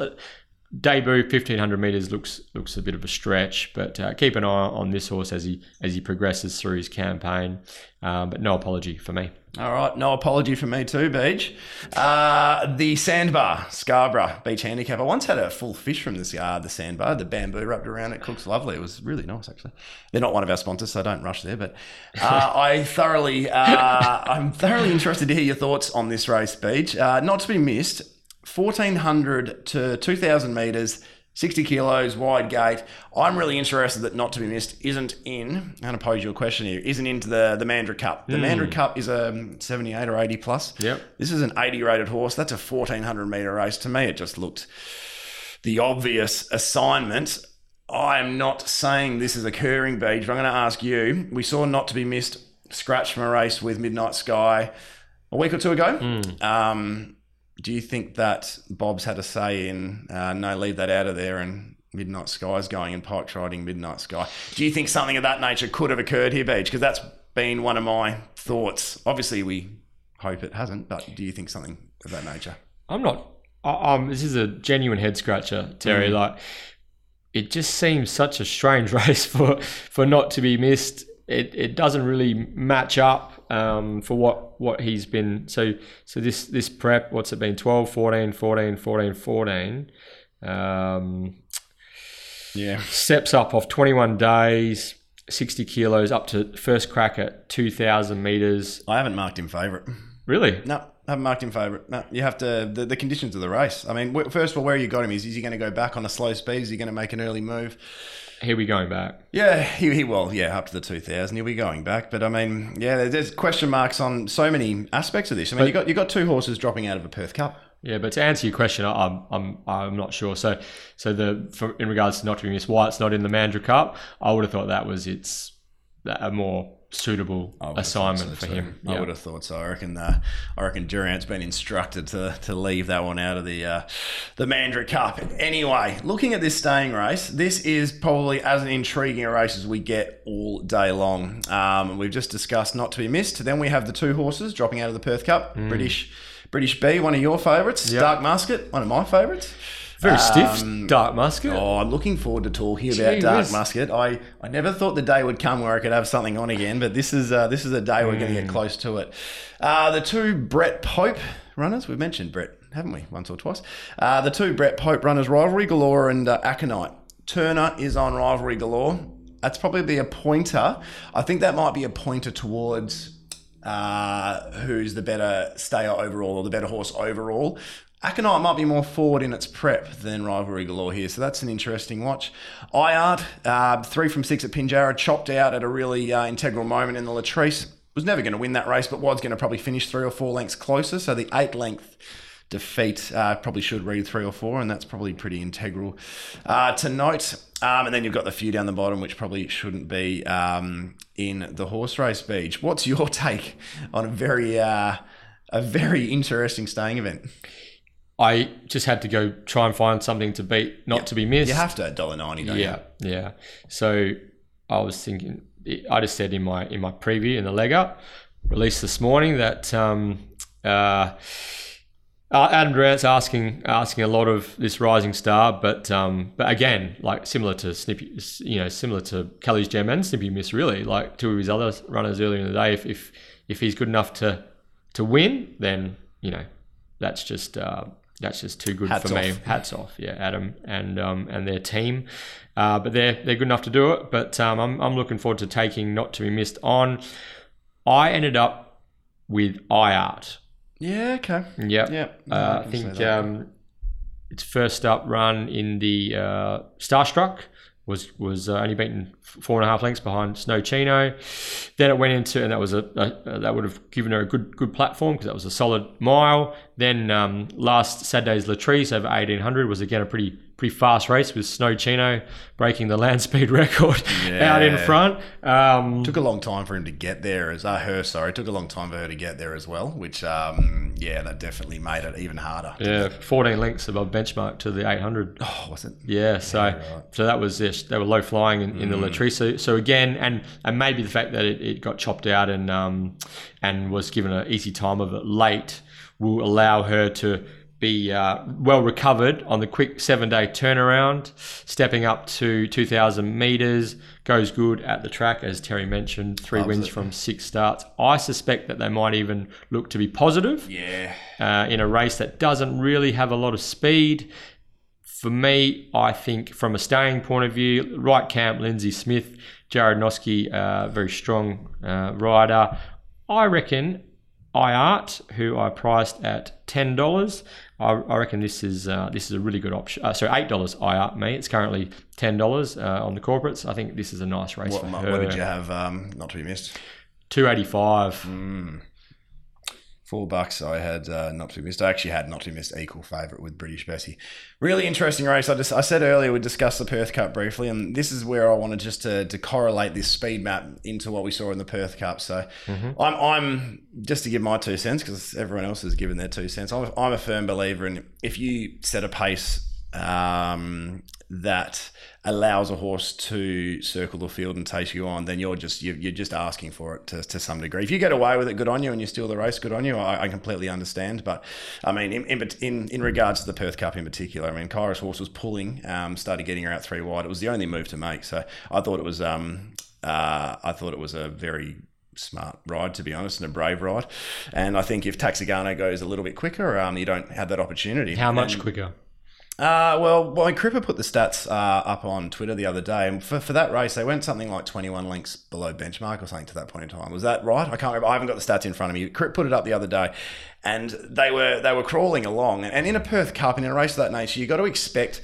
Debut fifteen hundred meters looks looks a bit of a stretch, but uh, keep an eye on this horse as he as he progresses through his campaign. Um, but no apology for me. All right, no apology for me too, Beej. Uh, the sandbar, Scarborough Beach Handicap. I once had a full fish from this uh, the sandbar. The bamboo wrapped around it cooks lovely. It was really nice, actually. They're not one of our sponsors, so don't rush there. But uh, I thoroughly, uh, I'm thoroughly interested to hear your thoughts on this race, Beej. Uh, not to be missed, 1400 to 2000 meters. 60 kilos, wide gate. I'm really interested that not to be missed isn't in. I'm going to pose you a question here. Isn't into the the Mandurah Cup. The Mandurah Cup is a 78 or 80 plus. Yep. This is an 80 rated horse. That's a 1400 meter race. To me, it just looked the obvious assignment. I am not saying this is occurring, Beej, but I'm going to ask you. We saw not to be missed scratch from a race with Midnight Sky a week or two ago. Um, do you think that Bob's had a say in uh, no, leave that out of there and Midnight Sky's going and Pike's riding Midnight Sky? Do you think something of that nature could have occurred here, Beej? Because that's been one of my thoughts. Obviously, we hope it hasn't, but do you think something of that nature? I'm not. Um, this is a genuine head scratcher, Terry. Mm. Like, it just seems such a strange race for for not to be missed. It, it doesn't really match up um, for what what he's been. So so this this prep, what's it been? 12, 14, 14, 14, 14. Um, yeah. Steps up of 21 days, 60 kilos, up to first crack at 2,000 meters. I haven't marked him favourite. Really? No, I haven't marked him favourite. No, you have to, the, the conditions of the race. I mean, first of all, where you got him is, is he going to go back on a slow speed? Is he going to make an early move? He'll be going back. Yeah, he, he will. Yeah, up to the 2000. He'll be going back. But I mean, yeah, there's question marks on so many aspects of this. I mean, you got you got two horses dropping out of a Perth Cup. Yeah, but to answer your question, I'm I'm I'm not sure. So so the for, in regards to not to be missed, why it's not in the Mandurah Cup, I would have thought that was it's a more suitable assignment so for too. him. I would have thought so. I reckon. Uh, I reckon Durrant's been instructed to, to leave that one out of the uh, the Mandurah Cup. Anyway, looking at this staying race, this is probably as an intriguing a race as we get all day long. Um, we've just discussed not to be missed. Then we have the two horses dropping out of the Perth Cup. Mm. British British B, one of your favourites. Yep. Dark Musket, one of my favourites. Very stiff, um, Dark Musket. Oh, I'm looking forward to talking Gee about Dark whiz. Musket. I, I never thought the day would come where I could have something on again, but this is uh, this is a day we're going to get mm. close to it. Uh, the two Brett Pope runners, we've mentioned Brett, haven't we, once or twice? Uh, the two Brett Pope runners, Rivalry Galore and uh, Aconite. Turner is on Rivalry Galore. That's probably a pointer. I think that might be a pointer towards uh, who's the better stayer overall or the better horse overall. Aconite might be more forward in its prep than Rivalry Galore here, so that's an interesting watch. iArt, uh, three from six at Pinjarra, chopped out at a really uh, integral moment in the Latrice. Was never going to win that race, but was going to probably finish three or four lengths closer. So the eight length defeat uh, probably should read three or four, and that's probably pretty integral uh, to note. Um, and then you've got the few down the bottom, which probably shouldn't be um, in the horse race Beej. What's your take on a very uh, a very interesting staying event? I just had to go try and find something to beat, not yep. to be missed. You have to at dollar ninety, don't yeah, you? Yeah, yeah. So I was thinking, I just said in my in my preview in the leg up released this morning that um, uh, uh, Adam Durrant's asking asking a lot of this rising star, but um, but again, like similar to Snippy, you know, similar to Kelly's Gem and Snippy Miss, really, like two of his other runners earlier in the day. If if, if he's good enough to to win, then you know that's just uh, that's just too good Hats for off. me. Hats off, yeah, Adam and um, and their team. Uh, but they're they're good enough to do it. But um, I'm I'm looking forward to taking not to be missed on. I ended up with iArt. Yeah. Okay. Yep. Yeah. No, uh, I, I think um, its first up run in the uh, Starstruck was was uh, only beaten four and a half lengths behind Snow Chino. Then it went into, and that was a, a that would have given her a good good platform because that was a solid mile. Then um, last Saturday's Latrice over eighteen hundred was again a pretty pretty fast race with Snow Chino breaking the land speed record yeah. out in front. Um, took a long time for him to get there, as uh, her. Sorry, took a long time for her to get there as well. Which, um, yeah, that definitely made it even harder. Yeah, fourteen lengths above benchmark to the eight hundred. Oh, was it? Yeah, so yeah, right. so that was this. They were low flying in, in mm. the Latrice. So, so, again, and and maybe the fact that it, it got chopped out and um, and was given an easy time of it late will allow her to be uh, well recovered on the quick seven day turnaround, stepping up to 2,000 meters. Goes good at the track, as Terry mentioned, three Absolutely. wins from six starts. I suspect that they might even look to be positive. Yeah. Uh, in a race that doesn't really have a lot of speed. For me, I think from a staying point of view, right camp, Lindsay Smith, Jarrad Noske, uh, very strong uh, rider. I reckon iArt, who I priced at ten dollars. I, I, reckon this is uh, this is a really good option. Uh, sorry, eight dollars iArt me. It's currently ten dollars uh, on the corporates. I think this is a nice race what, for her. What did you have? Um, not to be missed. Two eighty five. Mm. Four bucks. I had uh, not to be missed. I actually had not to be missed equal favourite with British Bessie. Really interesting race. I just I said earlier we discussed the Perth Cup briefly, and this is where I wanted just to, to correlate this speed map into what we saw in the Perth Cup. So mm-hmm. I'm I'm just to give my two cents because everyone else has given their two cents. I'm a, I'm a firm believer in if you set a pace um, that allows a horse to circle the field and take you on, then you're just you're, you're just asking for it to, to some degree. If you get away with it, good on you, and you steal the race, good on you. I, I completely understand, but I mean, in, in, in regards to the Perth Cup in particular, I mean, Kyra's horse was pulling, um, started getting her out three wide. It was the only move to make, so I thought it was um, uh, I thought it was a very smart ride, to be honest, and a brave ride. And I think if Taxigano goes a little bit quicker, um, you don't have that opportunity. How much and, quicker? Uh, well, well, Cripper put the stats uh, up on Twitter the other day, and for, for that race, they went something like 21 lengths below benchmark or something to that point in time. Was that right? I can't remember. I haven't got the stats in front of me. Crip put it up the other day, and they were they were crawling along. And in a Perth Cup, in a race of that nature, you got to expect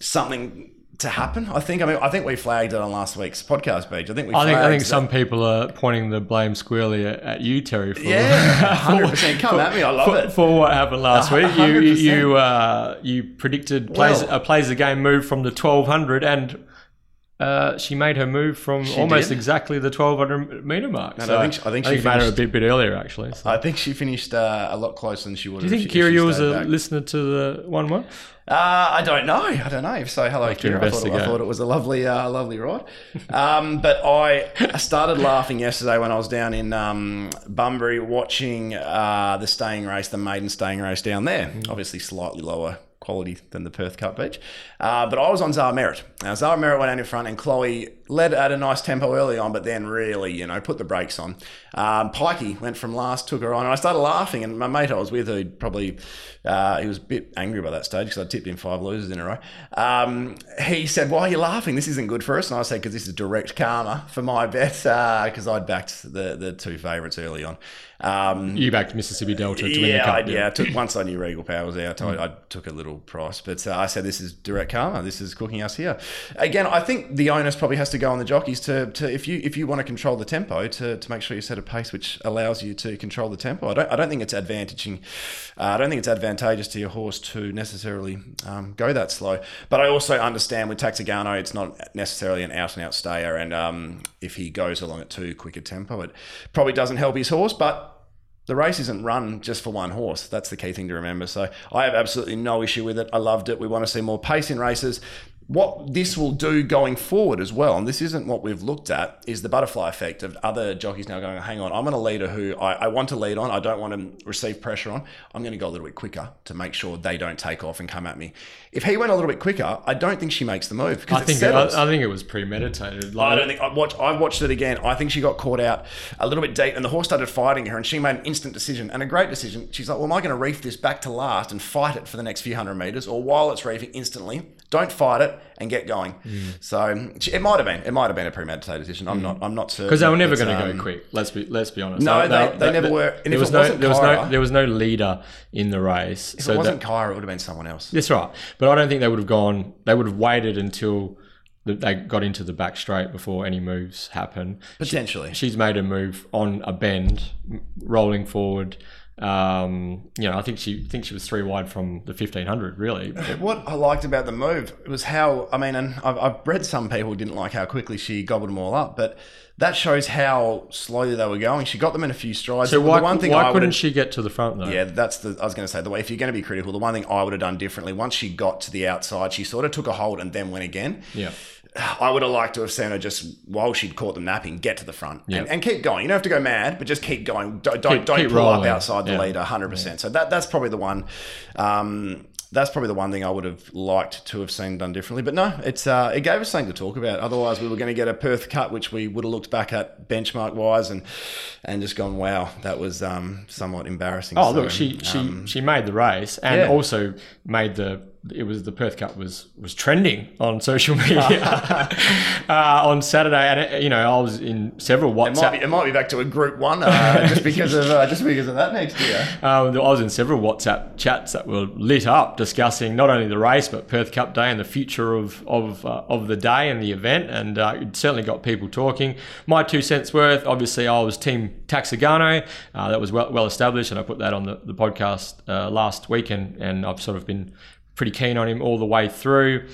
something to happen. I think. I mean, I think we flagged it on last week's podcast page. I think we. I think. I think some people are pointing the blame squarely at, at you, Terry. For, yeah, hundred percent. Come for, at me. I love for, it. For what happened last week, you you uh, you predicted plays well, a plays the game move from the twelve hundred and. Uh, she made her move from almost did. exactly the 1200 meter mark. No, so I think, she, I think she think finished, made her a bit, bit earlier, actually. So. I think she finished uh, a lot closer than she would have. Do you think Kiri was a back. listener to the 1 1? Uh, I don't know. I don't know. If so, hello, Kyra. I thought, it, I thought, it, was a lovely, uh, lovely ride. Um, but I started laughing yesterday when I was down in um, Bunbury watching uh, the staying race, the maiden staying race down there. Mm. Obviously, slightly lower quality than the Perth Cup Beej. Uh, but I was on Zara Merritt. Now, Zara Merritt went out in front, and Chloe led at a nice tempo early on, but then really, you know, put the brakes on. Um, Pikey went from last, took her on, and I started laughing. And my mate I was with, who probably uh, he was a bit angry by that stage because I tipped him five losers in a row. Um, he said, "Why are you laughing? This isn't good for us." And I said, "Because this is direct karma for my bet because uh, I'd backed the the two favourites early on." Um, you backed Mississippi Delta to yeah, win the cup. I, yeah, I took, once I knew Regal Power was out, I, I took a little price. But uh, I said, this is direct karma. This is cooking us here. Again, I think the onus probably has to go on the jockeys to, to if you if you want to control the tempo, to, to make sure you set a pace which allows you to control the tempo. I don't, I don't think it's advantaging. Uh, I don't think it's advantageous to your horse to necessarily um, go that slow. But I also understand with Taxigano, it's not necessarily an out and out stayer. And um, if he goes along at too quick a tempo, it probably doesn't help his horse. But the race isn't run just for one horse. That's the key thing to remember. So I have absolutely no issue with it. I loved it. We want to see more pace in races what this will do going forward as well, and this isn't what we've looked at, is the butterfly effect of other jockeys now going, hang on, I'm on a leader who I, I, want to lead on, I don't want to receive pressure on. I'm going to go a little bit quicker to make sure they don't take off and come at me. If he went a little bit quicker, I don't think she makes the move. I think it, I, I, think it was premeditated. Like, I don't think I watched. I watched it again. I think she got caught out a little bit deep, and the horse started fighting her, and she made an instant decision and a great decision. She's like, well, am I going to reef this back to last and fight it for the next few hundred meters, or while it's reefing instantly? Don't fight it and get going. Mm. So it might have been. It might have been a premeditated decision. I'm mm. not. I'm not certain because they were never going to um, go quick. Let's be. Let's be honest. No, they, they, they, they never were. And there was no. There was no. There was no leader in the race. If so it wasn't that, Kyra, it would have been someone else. That's right. But I don't think they would have gone. They would have waited until they got into the back straight before any moves happen. Potentially, she, she's made a move on a bend, rolling forward. Um, you know, I think she think she was three wide from the fifteen hundred. Really, what I liked about the move was how I mean, and I've, I've read some people didn't like how quickly she gobbled them all up, but that shows how slowly they were going. She got them in a few strides. So why, the one thing why couldn't she get to the front though? Yeah, that's the I was going to say the way if you're going to be critical, the one thing I would have done differently once she got to the outside, she sort of took a hold and then went again. Yeah. I would have liked to have seen her just while she'd caught them napping, get to the front yeah. and, and, keep going. You don't have to go mad, but just keep going. Don't don't, keep, don't keep pull rolling. up outside the yeah. leader, hundred yeah. percent. So that that's probably the one. Um, that's probably the one thing I would have liked to have seen done differently. But no, it's uh, it gave us something to talk about. Otherwise, we were going to get a Perth cup, which we would have looked back at benchmark wise and and just gone, wow, that was um, somewhat embarrassing. Oh, so, look, she she um, she made the race and also made the it was the Perth Cup was was trending on social media uh, on Saturday, and it, you know I was in several WhatsApp. It might be, it might be back to a Group One uh, just because of uh, just because of that next year. Um, I was in several WhatsApp chats that were lit up discussing not only the race but Perth Cup Day and the future of of uh, of the day and the event, and uh, it certainly got people talking. My two cents worth. Obviously, I was Team Taxigano. Uh, that was well, well established, and I put that on the, the podcast uh, last week, and, and I've sort of been pretty keen on him all the way through.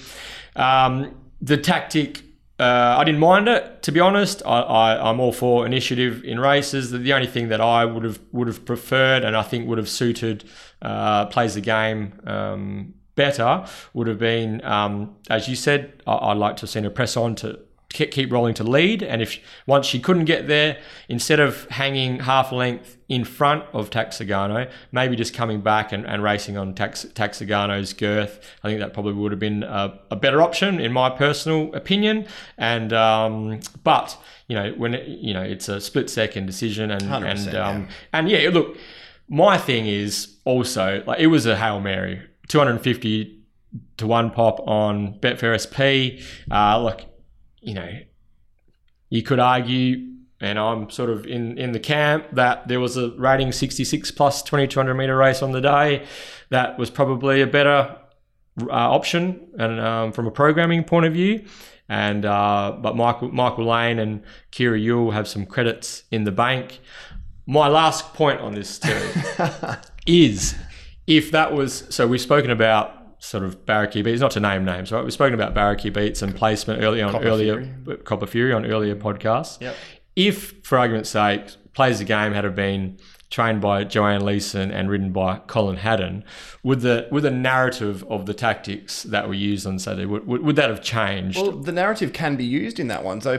Um, the tactic uh, I didn't mind it, to be honest. I, am all for initiative in races. The only thing that I would have would have preferred, and I think would have suited uh, plays the game um, better, would have been, um, as you said, I, would like to have seen her press on to keep rolling to lead. And if once she couldn't get there, instead of hanging half length in front of Taxigano, maybe just coming back and, and racing on Tax, Taxigano's girth, I think that probably would have been a, a better option in my personal opinion. And um, but you know when it, you know it's a split second decision, and and um, yeah. and yeah, look, my thing is also like it was a hail mary, 250 to one pop on Betfair SP. Uh, look, you know, you could argue, and I'm sort of in, in the camp that there was a rating 66 plus 2200 meter race on the day. That was probably a better uh, option, and um, from a programming point of view. And uh, but Michael Michael Lane and Kyra Yuill have some credits in the bank. My last point on this too is if that was so we've spoken about sort of Barracky beats, not to name names, right? We've spoken about Barracky beats and placement earlier on Copper earlier Fury. Uh, Copper Fury on earlier podcasts. Yep. If, for argument's sake, plays the game had have been trained by Joanne Leeson and ridden by Colin Haddon, would the would the narrative of the tactics that were used on Saturday would, would, would that have changed? Well, the narrative can be used in that one. So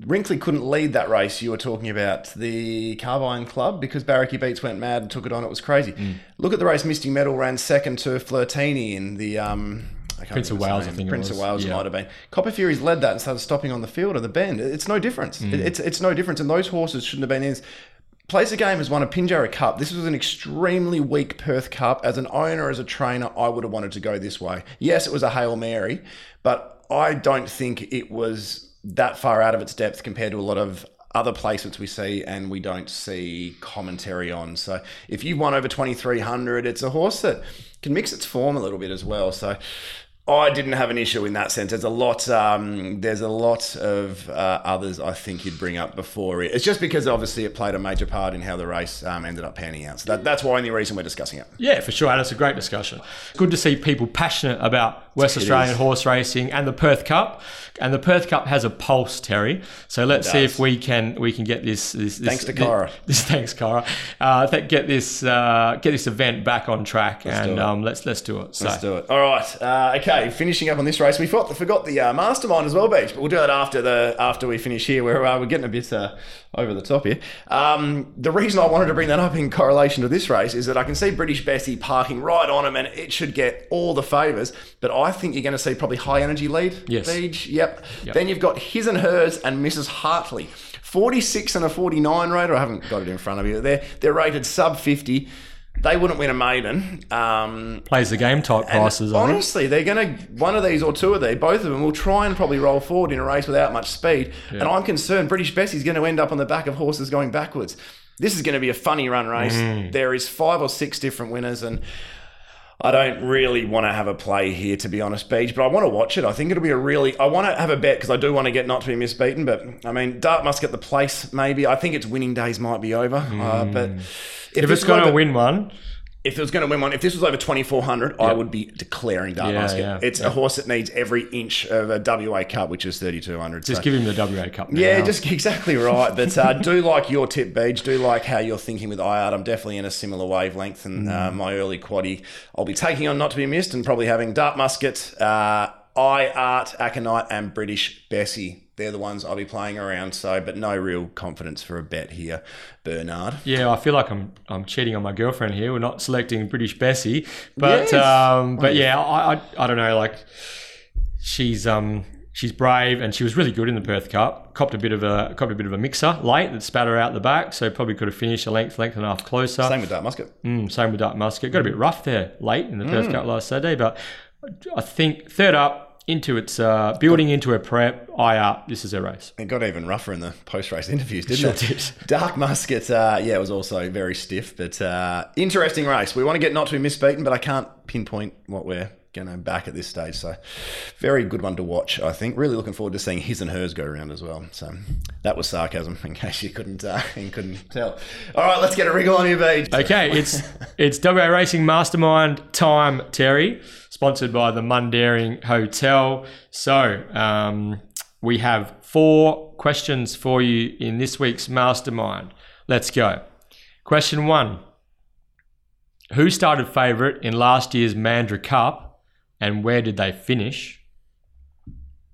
Rinkley couldn't lead that race you were talking about, the Carbine Club, because Barracky Beats went mad and took it on. It was crazy. Mm. Look at the race Misty Metal ran second to Flirtini in the. Um, Prince of Wales, I think Prince of Wales yeah. might have been. Copper Furies led that and started stopping on the field of the bend. It's no difference. Mm. It's it's no difference. And those horses shouldn't have been in. Plays the game has won a Pinjarra Cup. This was an extremely weak Perth Cup. As an owner, as a trainer, I would have wanted to go this way. Yes, it was a Hail Mary, but I don't think it was that far out of its depth compared to a lot of other placements we see and we don't see commentary on. So if you won over 2300, it's a horse that can mix its form a little bit as well. So I didn't have an issue in that sense. There's a lot. Um, there's a lot of uh, others I think you'd bring up before it. It's just because obviously it played a major part in how the race um, ended up panning out. So that, that's why only reason we're discussing it. Yeah, for sure. And it's a great discussion. Good to see people passionate about West It Australian is. horse racing and the Perth Cup. And the Perth Cup has a pulse, Terry. So let's see if we can we can get this. this, this Thanks to Cara. This, thanks, Cara. Uh, th- get this uh, get this event back on track, Let's and um, let's let's do it. So. Let's do it. All right. Uh, okay. Finishing up on this race, we forgot, forgot the uh, mastermind as well, Beej. But we'll do that after the after we finish here. Where uh, we're getting a bit uh, over the top here. Um, the reason I wanted to bring that up in correlation to this race is that I can see British Bessie parking right on him, and it should get all the favours. But I think you're going to see probably high energy lead. Yes. Beej. Yep. Yep. Then you've got his and hers and Mrs. Hartley. 46 and a 49 rated. I haven't got it in front of you. They're they're rated sub 50. They wouldn't win a maiden. Um, Plays the game type prices honestly, they're going to one of these or two of these, both of them will try and probably roll forward in a race without much speed. And I'm concerned British Bessie's going to end up on the back of horses going backwards. This is going to be a funny run race. Mm. There is five or six different winners, and I don't really want to have a play here, to be honest, Beej, but I want to watch it. I think it'll be a really. I want to have a bet because I do want to get not to be misbeaten. But I mean, Dart must get the place. Maybe I think its winning days might be over. Uh, but Mm. If this it's going to win one, if it was going to win one, if this was over 2400, I would be declaring Dart Yeah, Musket. yeah, it's yeah. a horse that needs every inch of a WA Cup, which is 3200. just so- give him the WA Cup. Now. yeah, just exactly right. But uh, do like your tip, Beej. Do like how you're thinking with IART. I'm definitely in a similar wavelength. And uh, Mm. my early quaddy, I'll be taking on not to be missed and probably having Dart Musket, uh, IART, Aconite, and British Bessie. They're the ones I'll be playing around. So, but no real confidence for a bet here, Bernard. Yeah, I feel like I'm I'm cheating on my girlfriend here. We're not selecting British Bessie, but Yes. um, but yeah, I, I I don't know. Like she's um she's brave and she was really good in the Perth Cup. Copped a bit of a copped a bit of a mixer late that spat her out the back, so probably could have finished a length length and a half closer. Same with Dart Musket. Mm, same with Dark Musket. Got a bit rough there late in the Mm. Perth Cup last Saturday, but I think third up into its uh, building into a prep. IR, this is a race. It got even rougher in the post-race interviews, didn't Sure it? did. Dark Musket, uh, yeah, it was also very stiff, but uh, interesting race. We want to get not to be misbeaten, but I can't pinpoint what we're going to back at this stage. So, very good one to watch. I think. Really looking forward to seeing his and hers go around as well. So, that was sarcasm, in case you couldn't uh, you couldn't tell. All right, let's get a wriggle on your Beej. Okay, it's it's WA Racing Mastermind time, Terry, sponsored by the Mundaring Hotel. So um, we have four questions for you in this week's Mastermind. Let's go. Question one: Who started favourite in last year's Mandurah Cup, and where did they finish?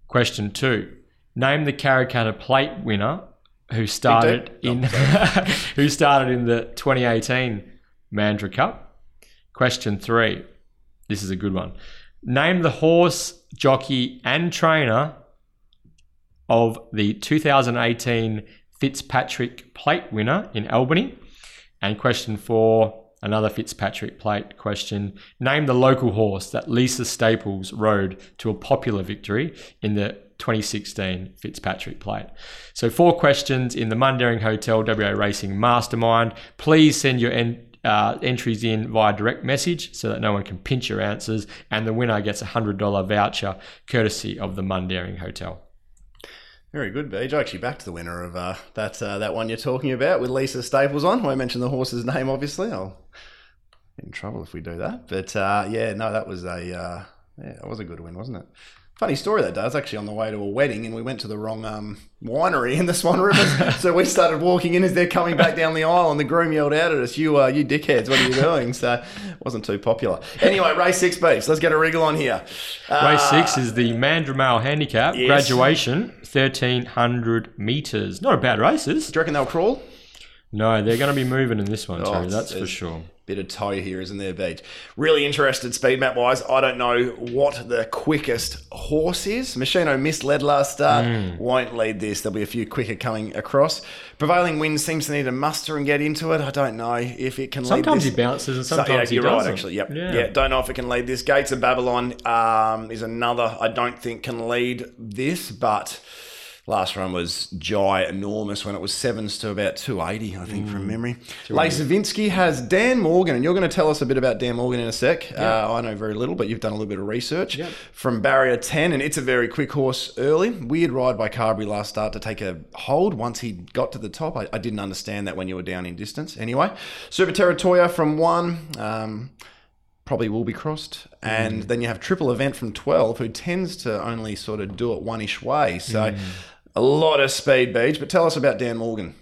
Question two: Name the Karrakatta Plate winner who started in who started in the 2018 Mandurah Cup. Question three. This is a good one. Name the horse, jockey, and trainer of the 2018 Fitzpatrick Plate winner in Albany. And question four, another Fitzpatrick Plate question. Name the local horse that Lisa Staples rode to a popular victory in the 2016 Fitzpatrick Plate. So, four questions in the Mundaring Hotel WA Racing Mastermind. Please send your en- uh, entries in via direct message so that no one can pinch your answers, and the winner gets a $100 voucher courtesy of the Mundaring Hotel. Very good, Beej. Actually backed the winner of uh, that uh, that one you're talking about with Lisa Staples on. I won't mention the horse's name, obviously. I'll in trouble if we do that. But uh, yeah, no, that was a uh, yeah, that was a good win, wasn't it? Funny story that does. Actually, on the way to a wedding, and we went to the wrong um, winery in the Swan River. so we started walking in as they're coming back down the aisle, and the groom yelled out at us, "You, uh, you dickheads! What are you doing?" So it wasn't too popular. Anyway, race six beats. Let's get a wriggle on here. Uh, Race six is the Mandurah Mail Handicap yes. graduation, 1300 metres. Not a bad races. do you reckon they'll crawl? No, they're going to be moving in this one, Oh, too. That's for sure. bit of toe here, isn't there, Beej? Really interested speed map wise. I don't know what the quickest horse is. Machino misled last start. Hmm. Won't lead this. There'll be a few quicker coming across. Prevailing wind seems to need to muster and get into it. I don't know if it can lead. Sometimes he bounces and sometimes So- yeah, he you're right, doesn't. actually. Yep. Yeah. Yeah. Don't know if it can lead this. Gates of Babylon um, is another. I don't think can lead this, but last run was ginormous when it was sevens to about 280, I think, Mm. from memory. Lasavinsky has Dan Morgan, and you're going to tell us a bit about Dan Morgan in a sec. Uh, I know very little, but you've done a little bit of research from barrier 10, and it's a very quick horse early. Weird ride by Carberry last start to take a hold once he got to the top. I, I didn't understand that when you were down in distance. Anyway, Super Territoria from one. Um, probably will be crossed. And then you have triple event from 12, who tends to only sort of do it one ish way. So a lot of speed Beej. But tell us about Dan Morgan.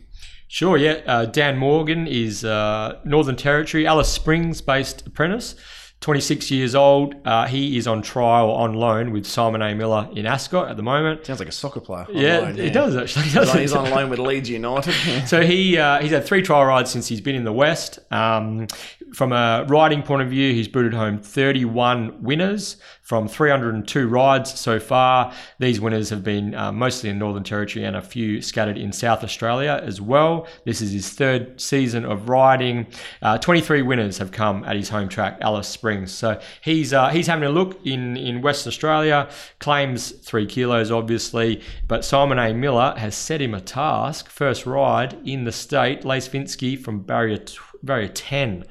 Sure, yeah. Uh, Dan Morgan is uh, Northern Territory, Alice Springs based apprentice, 26 years old. Uh, he is on trial on loan with Simon A. Miller in Ascot at the moment. Sounds like a soccer player. Yeah, loan, it does actually. He's on- doesn't He's it? on loan with Leeds United. So he uh, he's had three trial rides since he's been in the West. Um, from a riding point of view, he's booted home 31 winners from 302 rides so far. These winners have been uh, mostly in Northern Territory and a few scattered in South Australia as well. This is his third season of riding. Uh, 23 winners have come at his home track, Alice Springs. So he's uh, he's having a look in in Western Australia. Claims three kilos, obviously, but Simon A. Miller has set him a task. First ride in the state, Lace from barrier barrier 10.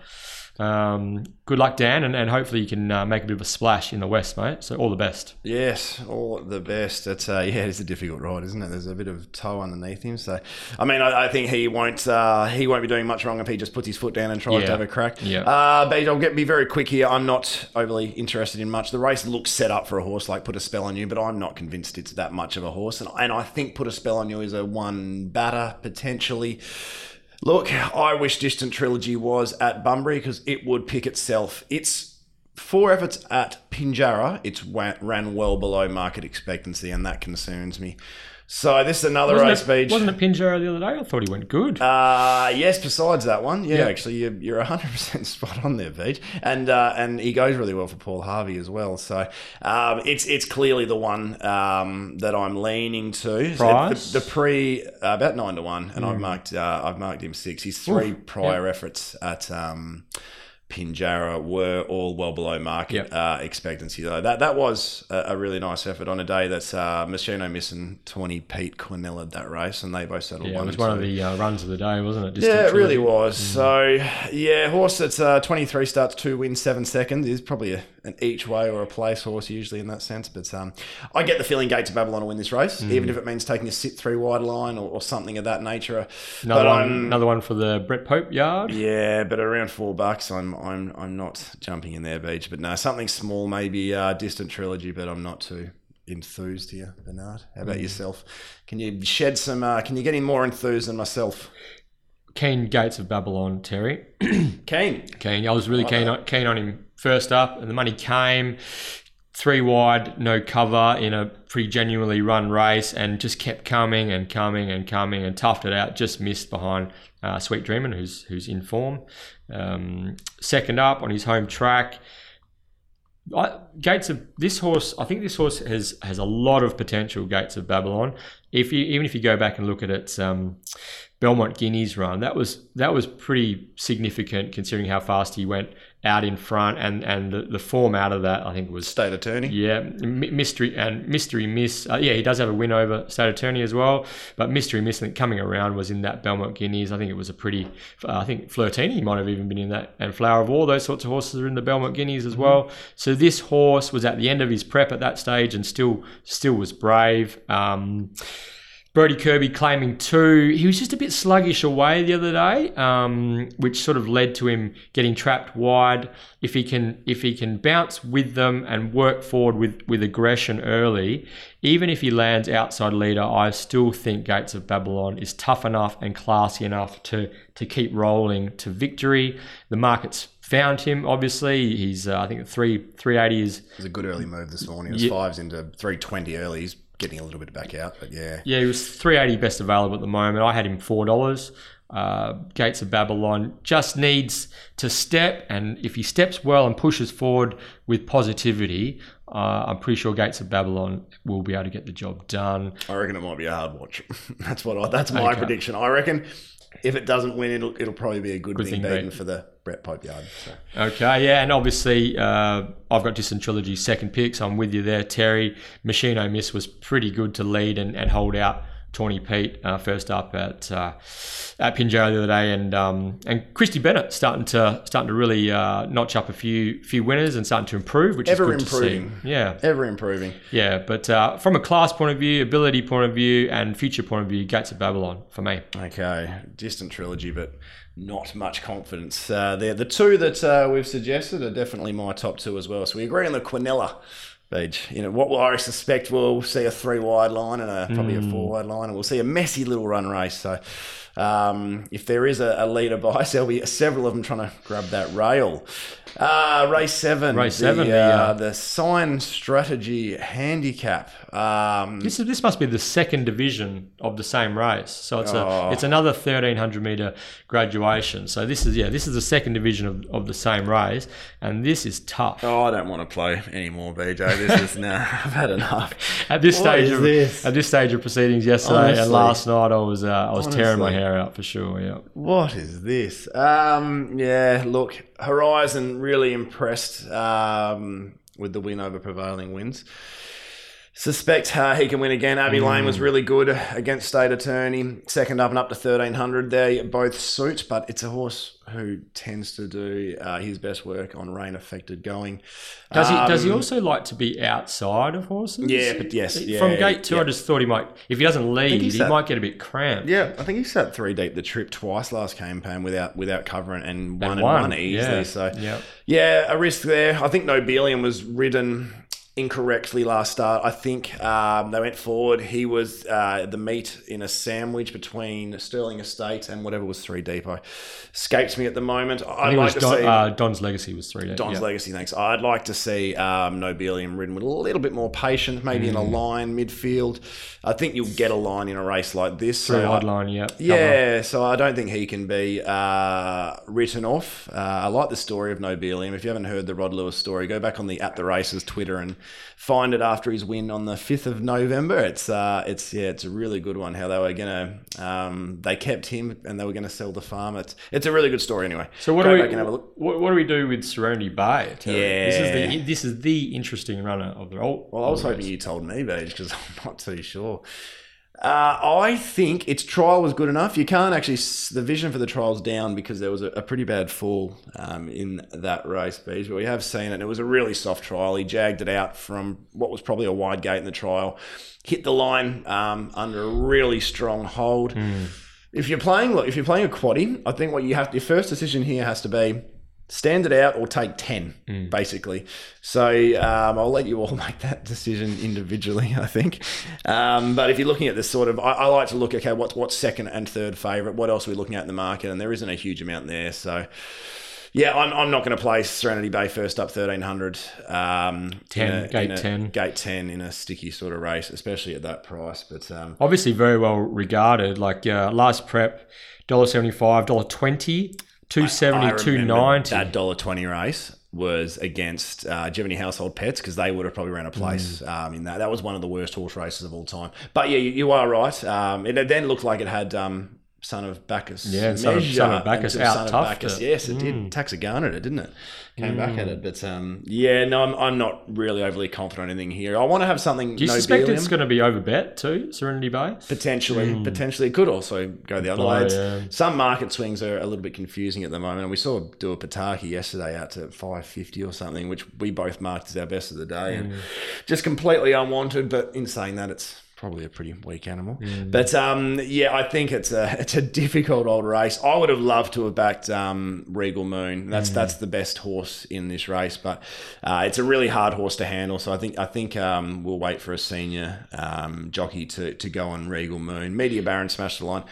Um, good luck, Dan, and, and hopefully you can uh, make a bit of a splash in the West, mate. So all the best. Yes, all the best. It's uh, yeah, it's a difficult ride, isn't it? There's a bit of toe underneath him, so I mean, I, I think he won't uh, he won't be doing much wrong if he just puts his foot down and tries Yeah. to have a crack. Yeah. Uh, but I'll get be very quick here. I'm not overly interested in much. The race looks set up for a horse like Put a Spell on You, but I'm not convinced it's that much of a horse, and, and I think Put a Spell on You is a one batter potentially. Look, I wish Distant Trilogy was at Bunbury because it would pick itself. It's four efforts at Pinjarra. It's ran well below market expectancy, and that concerns me. So this is another Wasn't race it, Beej. wasn't it Pinjarra the other day? I thought he went good. Uh, yes, besides that one. Yeah, Yeah. actually, you're, you're 100% spot on there, Beej. And uh, and he goes really well for Paul Harvey as well. So um, it's it's clearly the one um, that I'm leaning to. Price? The, the pre, uh, about 9 to 1, and I've marked uh, I've marked him 6. He's three prior efforts at. Um, Pinjarra were all well below market yep. uh, expectancy. Though that that was a, a, really nice effort on a day that's uh, Machino missing twenty Pete Quinella that race, and they both settled. Yeah, one it was one of the uh, runs of the day, wasn't it? Distant yeah, it really was. Mm. So yeah, horse that's uh, twenty three starts, two wins, seven seconds is probably a, an each way or a place horse usually in that sense. But um, I get the feeling Gates of Babylon will win this race, mm. even if it means taking a sit three wide line or, or something of that nature. Another but, one, another one for the Brett Pope yard. Yeah, but around four bucks, I'm I'm I'm not jumping in there, Beej. But no, something small, maybe uh, distant trilogy. But I'm not too enthused here, Bernard. How about mm. yourself? Can you shed some? Uh, can you get any more enthused than myself? Keen Gates of Babylon, Terry. keen. Keen. I was really keen on, keen on him first up, and the money came three wide, no cover in a pretty genuinely run race, and just kept coming and coming and coming and toughed it out. Just missed behind uh, Sweet Dreamin', who's who's in form. Um, second up on his home track. I, Gates of this horse, I think this horse has has a lot of potential. Gates of Babylon. If you even if you go back and look at its um, Belmont Guineas run, that was that was pretty significant considering how fast he went out in front, and and the, the form out of that I think was State Attorney. Yeah, mystery and mystery miss. Uh, yeah, he does have a win over State Attorney as well, but mystery miss coming around was in that Belmont Guineas. I think it was a pretty. Uh, I think Flirtini might have even been in that, and Flower of All those sorts of horses are in the Belmont Guineas as mm-hmm. well. So this horse was at the end of his prep at that stage and still still was brave. Um, Brodie Kirby claiming two. He was just a bit sluggish away the other day, um, which sort of led to him getting trapped wide. If he can, if he can bounce with them and work forward with with aggression early, even if he lands outside leader, I still think Gates of Babylon is tough enough and classy enough to to keep rolling to victory. The market's found him. Obviously, he's uh, I think three three eighty is. It was a good early move this morning. It was yeah. fives into three twenty early. He's getting a little bit back out, but yeah. Yeah, he was 380 best available at the moment. I had him $4. Uh, Gates of Babylon just needs to step, and if he steps well and pushes forward with positivity, uh, I'm pretty sure Gates of Babylon will be able to get the job done. I reckon it might be a hard watch. that's what I, that's my okay. prediction. I reckon if it doesn't win, it'll it'll probably be a good, good thing, thing beaten for the Brett Pope yard. So. Okay, yeah, and obviously uh, I've got Distant Trilogy second pick, so I'm with you there, Terry. Machino Miss was pretty good to lead and, and hold out Tawny Pete uh, first up at uh, at Pinjarra the other day, and um, and Christy Bennett starting to starting to really uh, notch up a few few winners and starting to improve, which ever is good improving. To see. Yeah, ever improving. Yeah, but uh, from a class point of view, ability point of view, and future point of view, Gates of Babylon for me. Okay, distant trilogy, but not much confidence uh, there. The two that uh, we've suggested are definitely my top two as well. So we agree on the Quinella Beej. You know, what will I suspect we'll see a three wide line and a, probably mm. a four wide line, and we'll see a messy little run race. So, um, if there is a, a leader by, there'll be several of them trying to grab that rail. Uh, race seven. Race seven. The, uh, the sign strategy handicap. Um, this is, this must be the second division of the same race. So it's oh. a it's another thirteen hundred meter graduation. So this is yeah this is the second division of, of the same race, and this is tough. Oh, I don't want to play anymore, BJ. This is nah. I've had enough. at this what stage of this? at this stage of proceedings yesterday Honestly. and last night, I was uh, I was Honestly. tearing my hair out for sure. Yeah. What is this? Um, yeah. Look, Horizon really impressed um, with the win over prevailing winds. Suspect uh, he can win again. Abbey mm. Lane was really good against State Attorney. Second up and up to 1300. They both suit, but it's a horse who tends to do uh, his best work on rain affected going. Does he? does he um, also like to be outside of horses? Yeah, but yes, yeah, from gate two, yeah. I just thought he might. If he doesn't lead, he, sat, might get a bit cramped. Yeah, I think he sat three deep the trip twice last campaign without without covering and and, and one, one easily. Yeah. So yeah, yeah, a risk there. I think Nobelium was ridden incorrectly last start. I think um, they went forward. He was uh, the meat in a sandwich between Sterling Estate and whatever was three deep. I escapes me at the moment. I'd like to Don, see uh, Don's Legacy was three deep. Don's yep. Legacy, thanks. I'd like to see um, Nobelium ridden with a little bit more patience, maybe mm. in a mm. line midfield. I think you'll get a line in a race like this. Three so line, yeah. Yeah, so I don't think he can be uh, written off. Uh, I like the story of Nobelium. If you haven't heard the Rod Lewis story, go back on the At the Races Twitter and find it after his win on the fifth of November. It's uh, it's yeah, it's a really good one. How they were gonna um, they kept him and they were gonna sell the farm. It's it's a really good story anyway. So what Go do we have a what, what, do we do with Serenity Bay? Terry? Yeah, this is the this is the interesting runner of the. Well, I was hoping you told me, Beej, because I'm not too sure. Uh, I think its trial was good enough. You can't actually the vision for the trial's down because there was a, a pretty bad fall um, in that race. But we have seen it. And it was a really soft trial. He jagged it out from what was probably a wide gate in the trial, hit the line um, under a really strong hold. Mm. If you're playing, look, if you're playing a quaddy, I think what you have your first decision here has to be stand it out or take 10 mm. basically so um, i'll let you all make that decision individually i think um, but if you're looking at this sort of I, I, like to look okay what's what's second and third favorite what else are we looking at in the market and there isn't a huge amount there so yeah, I'm, I'm not going to play Serenity Bay first up 1300. Um, 10, a, gate 10. Gate 10 in a sticky sort of race, especially at that price. But um, Obviously, very well regarded. Like uh, last prep, $1.75, $1.20 Two seventy, two ninety. That dollar twenty race was against uh, Household Pets because they would have probably ran a place mm. um, in that. That was one of the worst horse races of all time. But yeah, you, you are right. Um, it then looked like it had um, son of Bacchus. Yeah, son of, son of Bacchus out son tough. Bacchus. Yes, it mm. did. Taxagana it, didn't it? Came mm. back at it, but um, yeah, no, I'm, I'm not really overly confident on anything here. I want to have something. Do you suspect it's going to be over bet too, Serenity Bay? Potentially, mm. potentially it could also go the other way. Yeah. Some market swings are a little bit confusing at the moment, and we saw do a Pataki yesterday out to 550 or something, which we both marked as our best of the day, and mm. just completely unwanted. But in saying that, it's probably a pretty weak animal. Mm. But um, yeah, I think it's a it's a difficult old race. I would have loved to have backed um, Regal Moon. That's mm. that's the best horse in this race, but uh, it's a really hard horse to handle. So I think I think um, we'll wait for a senior um, jockey to to go on Regal Moon. Media Baron smashed the line.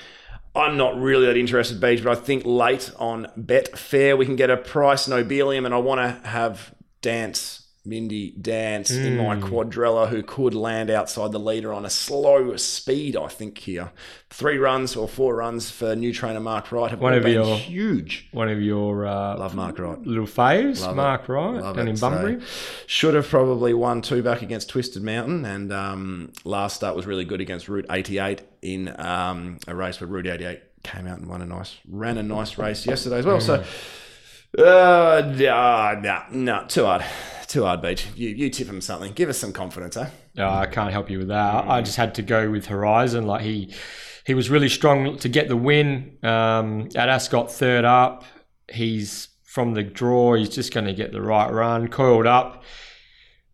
I'm not really that interested, Beach, but I think late on Betfair we can get a price Nobelium, and I want to have Dance Mindy Dance mm. in my hmm. quadrella who could land outside the leader on a slow speed, I think, here. Three runs or four runs for new trainer Mark Wright have one of been your, huge. One of your uh, Love Mark Wright. little faves, Love Mark it. Wright, Love down it. in Bunbury. So, should have probably won two back against Twisted Mountain, and um, last start was really good against Route 88 in um, a race where Route 88 came out and won a nice, ran a nice race yesterday as well. Mm. So, uh, no, no, no, too hard too hard, Beej. You, you tip him something. Give us some confidence, eh? No, I can't help you with that. I just had to go with Horizon. Like he, he was really strong to get the win. Um, at Ascot, third up. He's from the draw. He's just going to get the right run. Coiled up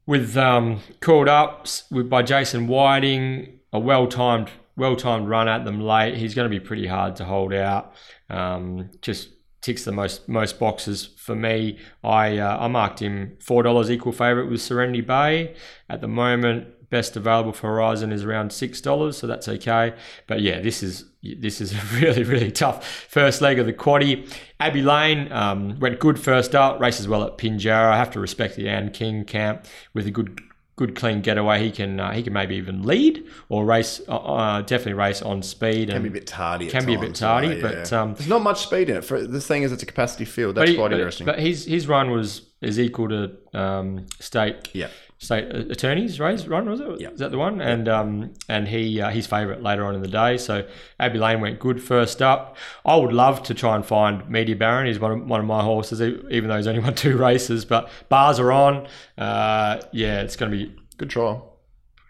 with um, coiled up with by Jason Whiting. A well timed, well timed run at them late. He's going to be pretty hard to hold out. Um, just ticks the most most boxes for me. I uh, I marked him four dollars equal favourite with Serenity Bay at the moment. Best available for Horizon is around six dollars, so that's okay. But yeah, this is this is a really really tough first leg of the quaddy. Abbey Lane um, went good first up, races well at Pinjarra. I have to respect the Anne King camp with a good good clean getaway. He can uh, he can maybe even lead or race. Uh, uh definitely race on speed. Can be a bit tardy. Can be a bit tardy, right? but yeah. um, there's not much speed in it. For the thing is, it's a capacity field. That's quite but, interesting. But his his run was is equal to um, state. Yeah state attorneys race run was it? Yeah. Is that the one? And um and he uh, his favourite later on in the day. So Abbey Lane went good first up. I would love to try and find Media Baron. He's one of, one of my horses, even though he's only won two races. But bars are on. Uh, yeah, it's going to be good trial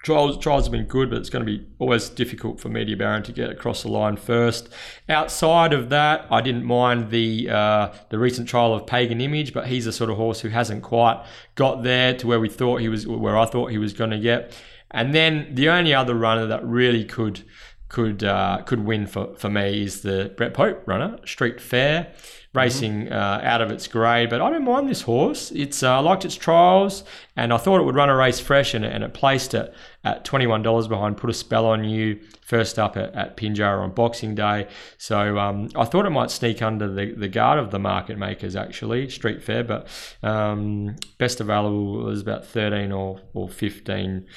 trials trials have been good, but it's going to be always difficult for Media Baron to get across the line first. Outside of that, I didn't mind the uh, the recent trial of Pagan Image, but he's a sort of horse who hasn't quite got there to where we thought he was, where I thought he was going to get. And then the only other runner that really could could uh, could win for, for me is the Brett Pope runner, Street Fair racing uh, out of its grade. But I don't mind this horse. It's uh, I liked its trials, and I thought it would run a race fresh, and, and it placed it at twenty one dollars behind. Put a spell on you first up at, at Pinjarra on Boxing Day. So um, I thought it might sneak under the, the guard of the market makers actually Street Fair, but um, best available was about thirteen or or fifteen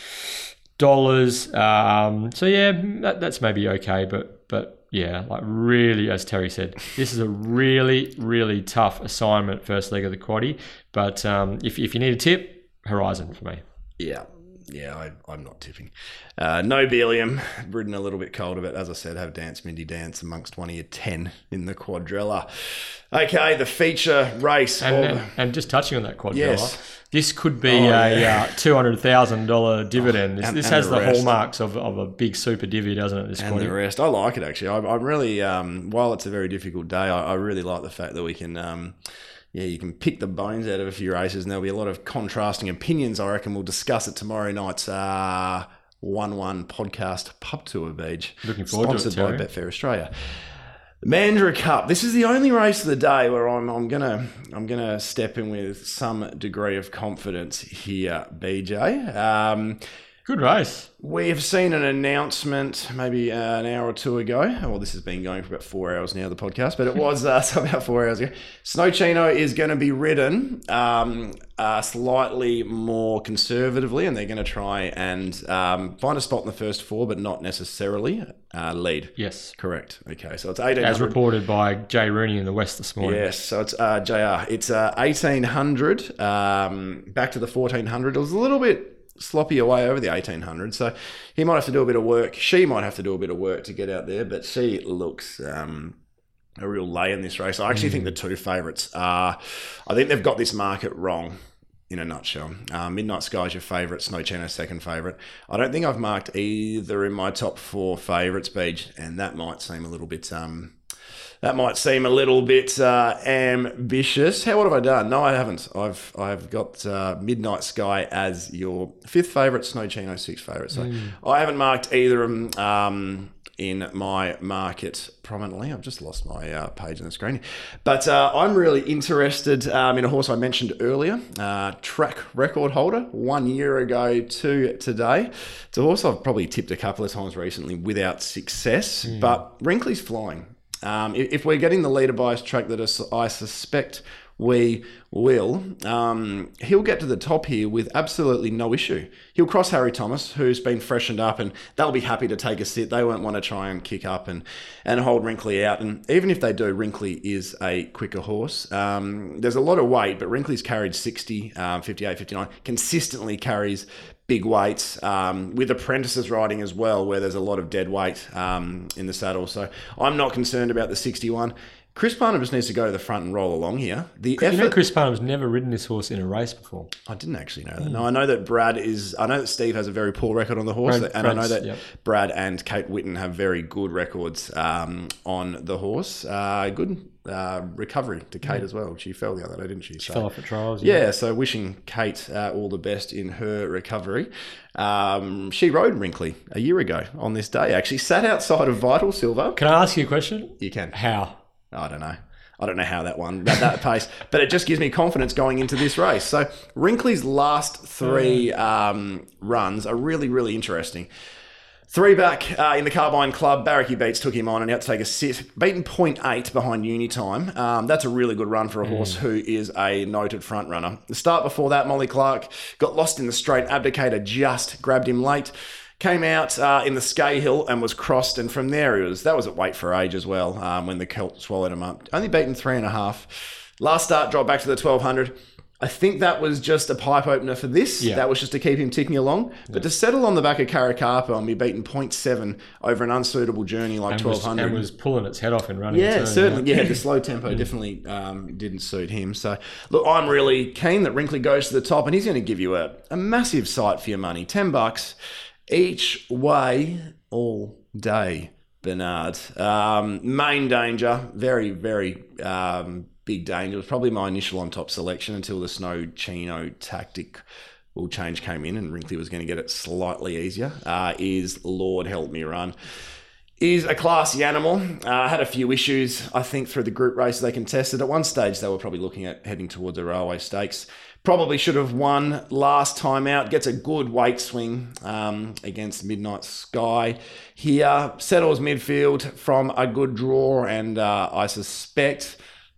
dollars. Um, so yeah, that, that's maybe okay, but but yeah, like really, as Terry said, this is a really, really tough assignment, first leg of the quaddy. But um, if, if you need a tip, Horizon for me. Yeah. Yeah, I, I'm not tipping. Uh, Nobelium, ridden a little bit colder, but as I said, have Dance Mindy Dance amongst one of your 10 in the quadrella. Okay, the feature race. And, and, and just touching on that quadrella, Yes. this could be Oh, a yeah. uh, two hundred thousand dollar dividend. This, and- this has the the, hallmarks of, of a big super divvy, doesn't it? This and quaddy? the rest. I like it actually. I'm, I'm really, um, while it's a very difficult day, I, I really like the fact that we can, um, yeah, you can pick the bones out of a few races, and there'll be a lot of contrasting opinions. I reckon we'll discuss it tomorrow night's uh, one-one podcast pub tour, Beej. Looking forward to it, sponsored by Betfair Australia. The Mandurah Cup. This is the only race of the day where I'm, I'm gonna I'm gonna step in with some degree of confidence here, BJ. Um, Good race. we have seen an announcement maybe uh, an hour or two ago. Well, this has been going for about four hours now, the podcast, but it was uh, about four hours ago. Snow Chino is going to be ridden um, uh, slightly more conservatively, and they're going to try and um, find a spot in the first four, but not necessarily uh, lead. Yes, Correct. Okay, so it's 1800. as reported by Jay Rooney in the West this morning. Yes, so it's uh, JR. It's uh, 1800, um, back to the 1400. It was a little bit sloppy away over the 1800, so he might have to do a bit of work. She might have to do a bit of work to get out there, but she looks um, a real lay in this race. I actually think the two favourites are, I think they've got this market wrong. In a nutshell, uh, Midnight Sky is your favourite, Snow Chino second favourite. I don't think I've marked either in my top four favourites, Beej, and that might seem a little bit um, that might seem a little bit uh, ambitious. How what have I done? No, I haven't. I've I've got uh, Midnight Sky as your fifth favourite, Snow Chino sixth favourite. So I haven't marked either of them um, in my market prominently. I've just lost my uh, page on the screen, but uh, I'm really interested um, in a horse I mentioned earlier, uh, track record holder one year ago to today. It's a horse I've probably tipped a couple of times recently without success, but Wrinkly's flying. Um, if, we're getting the leader bias track that I suspect we will, um, he'll get to the top here with absolutely no issue. He'll cross Harry Thomas, who's been freshened up, and they'll be happy to take a sit. They won't want to try and kick up and, and hold Wrinkly out. And even if they do, Wrinkly is a quicker horse. Um, there's a lot of weight, but Wrinkly's carried 60, um, 58, 59, consistently carries big weights um, with apprentices riding as well, where there's a lot of dead weight um, in the saddle. So I'm not concerned about the 61. Chris Parnham needs to go to the front and roll along here. The You know, effort. Chris Parnham's never ridden this horse in a race before. I didn't actually know that. No, I know that Brad is. I know that Steve has a very poor record on the horse, Brad- and I know that yep. Brad and Kate Witten have very good records um, on the horse. Uh, good uh, recovery to Kate as well. She fell the other day, didn't she? So- Fell off at trials. yeah, so wishing Kate uh, all the best in her recovery. Um, she rode Wrinkly a year ago on this day. Actually, sat outside of Vital Silver. Can I ask you a question? You can. How? I don't know. I don't know how that one at that pace, but it just gives me confidence going into this race. So Wrinkly's last three um, runs are really, really interesting. Three back uh, in the Carbine Club, Barracky Beats took him on and out to take a sit. Beaten 0.8 behind Unitime. Um, that's a really good run for a horse who is a noted front runner. The start before that, Molly Clark got lost in the straight. Abdicator just grabbed him late. Came out uh, in the Scahill and was crossed, and from there it was that was at weight for age as well. Um, when the Celt swallowed him up, only beaten three and a half. Last start dropped back to the twelve hundred. I think that was just a pipe opener for this. Yeah. That was just to keep him ticking along. But to settle on the back of Caracarpa and be beaten 0.7 over an unsuitable journey like And was, 1200. and was pulling its head off and running. Yeah, too, certainly. Yeah, the slow tempo definitely um, didn't suit him. So, look, I'm really keen that Wrinkly goes to the top, and he's going to give you a, a massive sight for your money. Ten bucks each way, all day. Bernard, um, main danger, very, very um, big danger. It was probably my initial on top selection until the snow chino tactic will change came in, and Wrinkly was going to get it slightly easier. Uh, is Lord help me run is a classy animal. Uh, had a few issues, I think, through the group races they contested. At one stage, they were probably looking at heading towards the railway stakes. Probably should have won last time out. Gets a good weight swing um, against Midnight Sky here. Settles midfield from a good draw, and uh, I suspect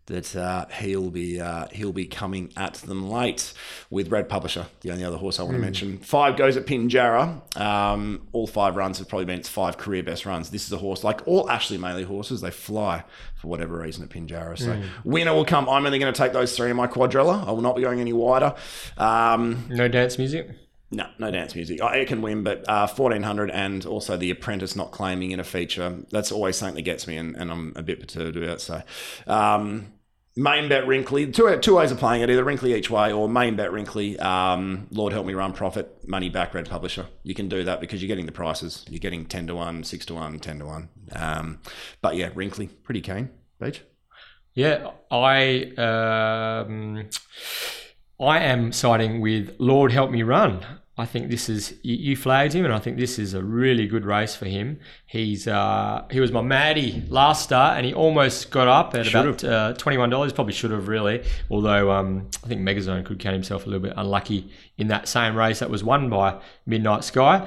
that uh, he'll be uh, he'll be coming at them late with Red Publisher, the only other horse I want to mention. Five goes at Pinjarra. Um, all five runs have probably been its five career best runs. This is a horse like all Ashley Maley horses, they fly for whatever reason at Pinjarra. So winner will come. I'm only going to take those three in my quadrella. I will not be going any wider. Um, No dance music. No, no dance music. Oh, it can win, but uh, 1400 and also the apprentice not claiming in a feature. That's always something that gets me, and, and I'm a bit perturbed about. So, um, main bet Wrinkly. Two, two ways of playing it either Wrinkly each way or main bet Wrinkly. Um, Lord help me run profit, money back, red publisher. You can do that because you're getting the prices. You're getting 10 to 1, 6 to 1, 10 to 1. Um, but yeah, Wrinkly, pretty keen. Beej? Yeah, I. Um, I am siding with Lord Help Me Run. I think this is you, flagged him, and I think this is a really good race for him. He's uh, he was my Maddie last start, and he almost got up at should about uh, twenty one dollars. Probably should have really, although um, I think Megazone could count himself a little bit unlucky in that same race that was won by Midnight Sky.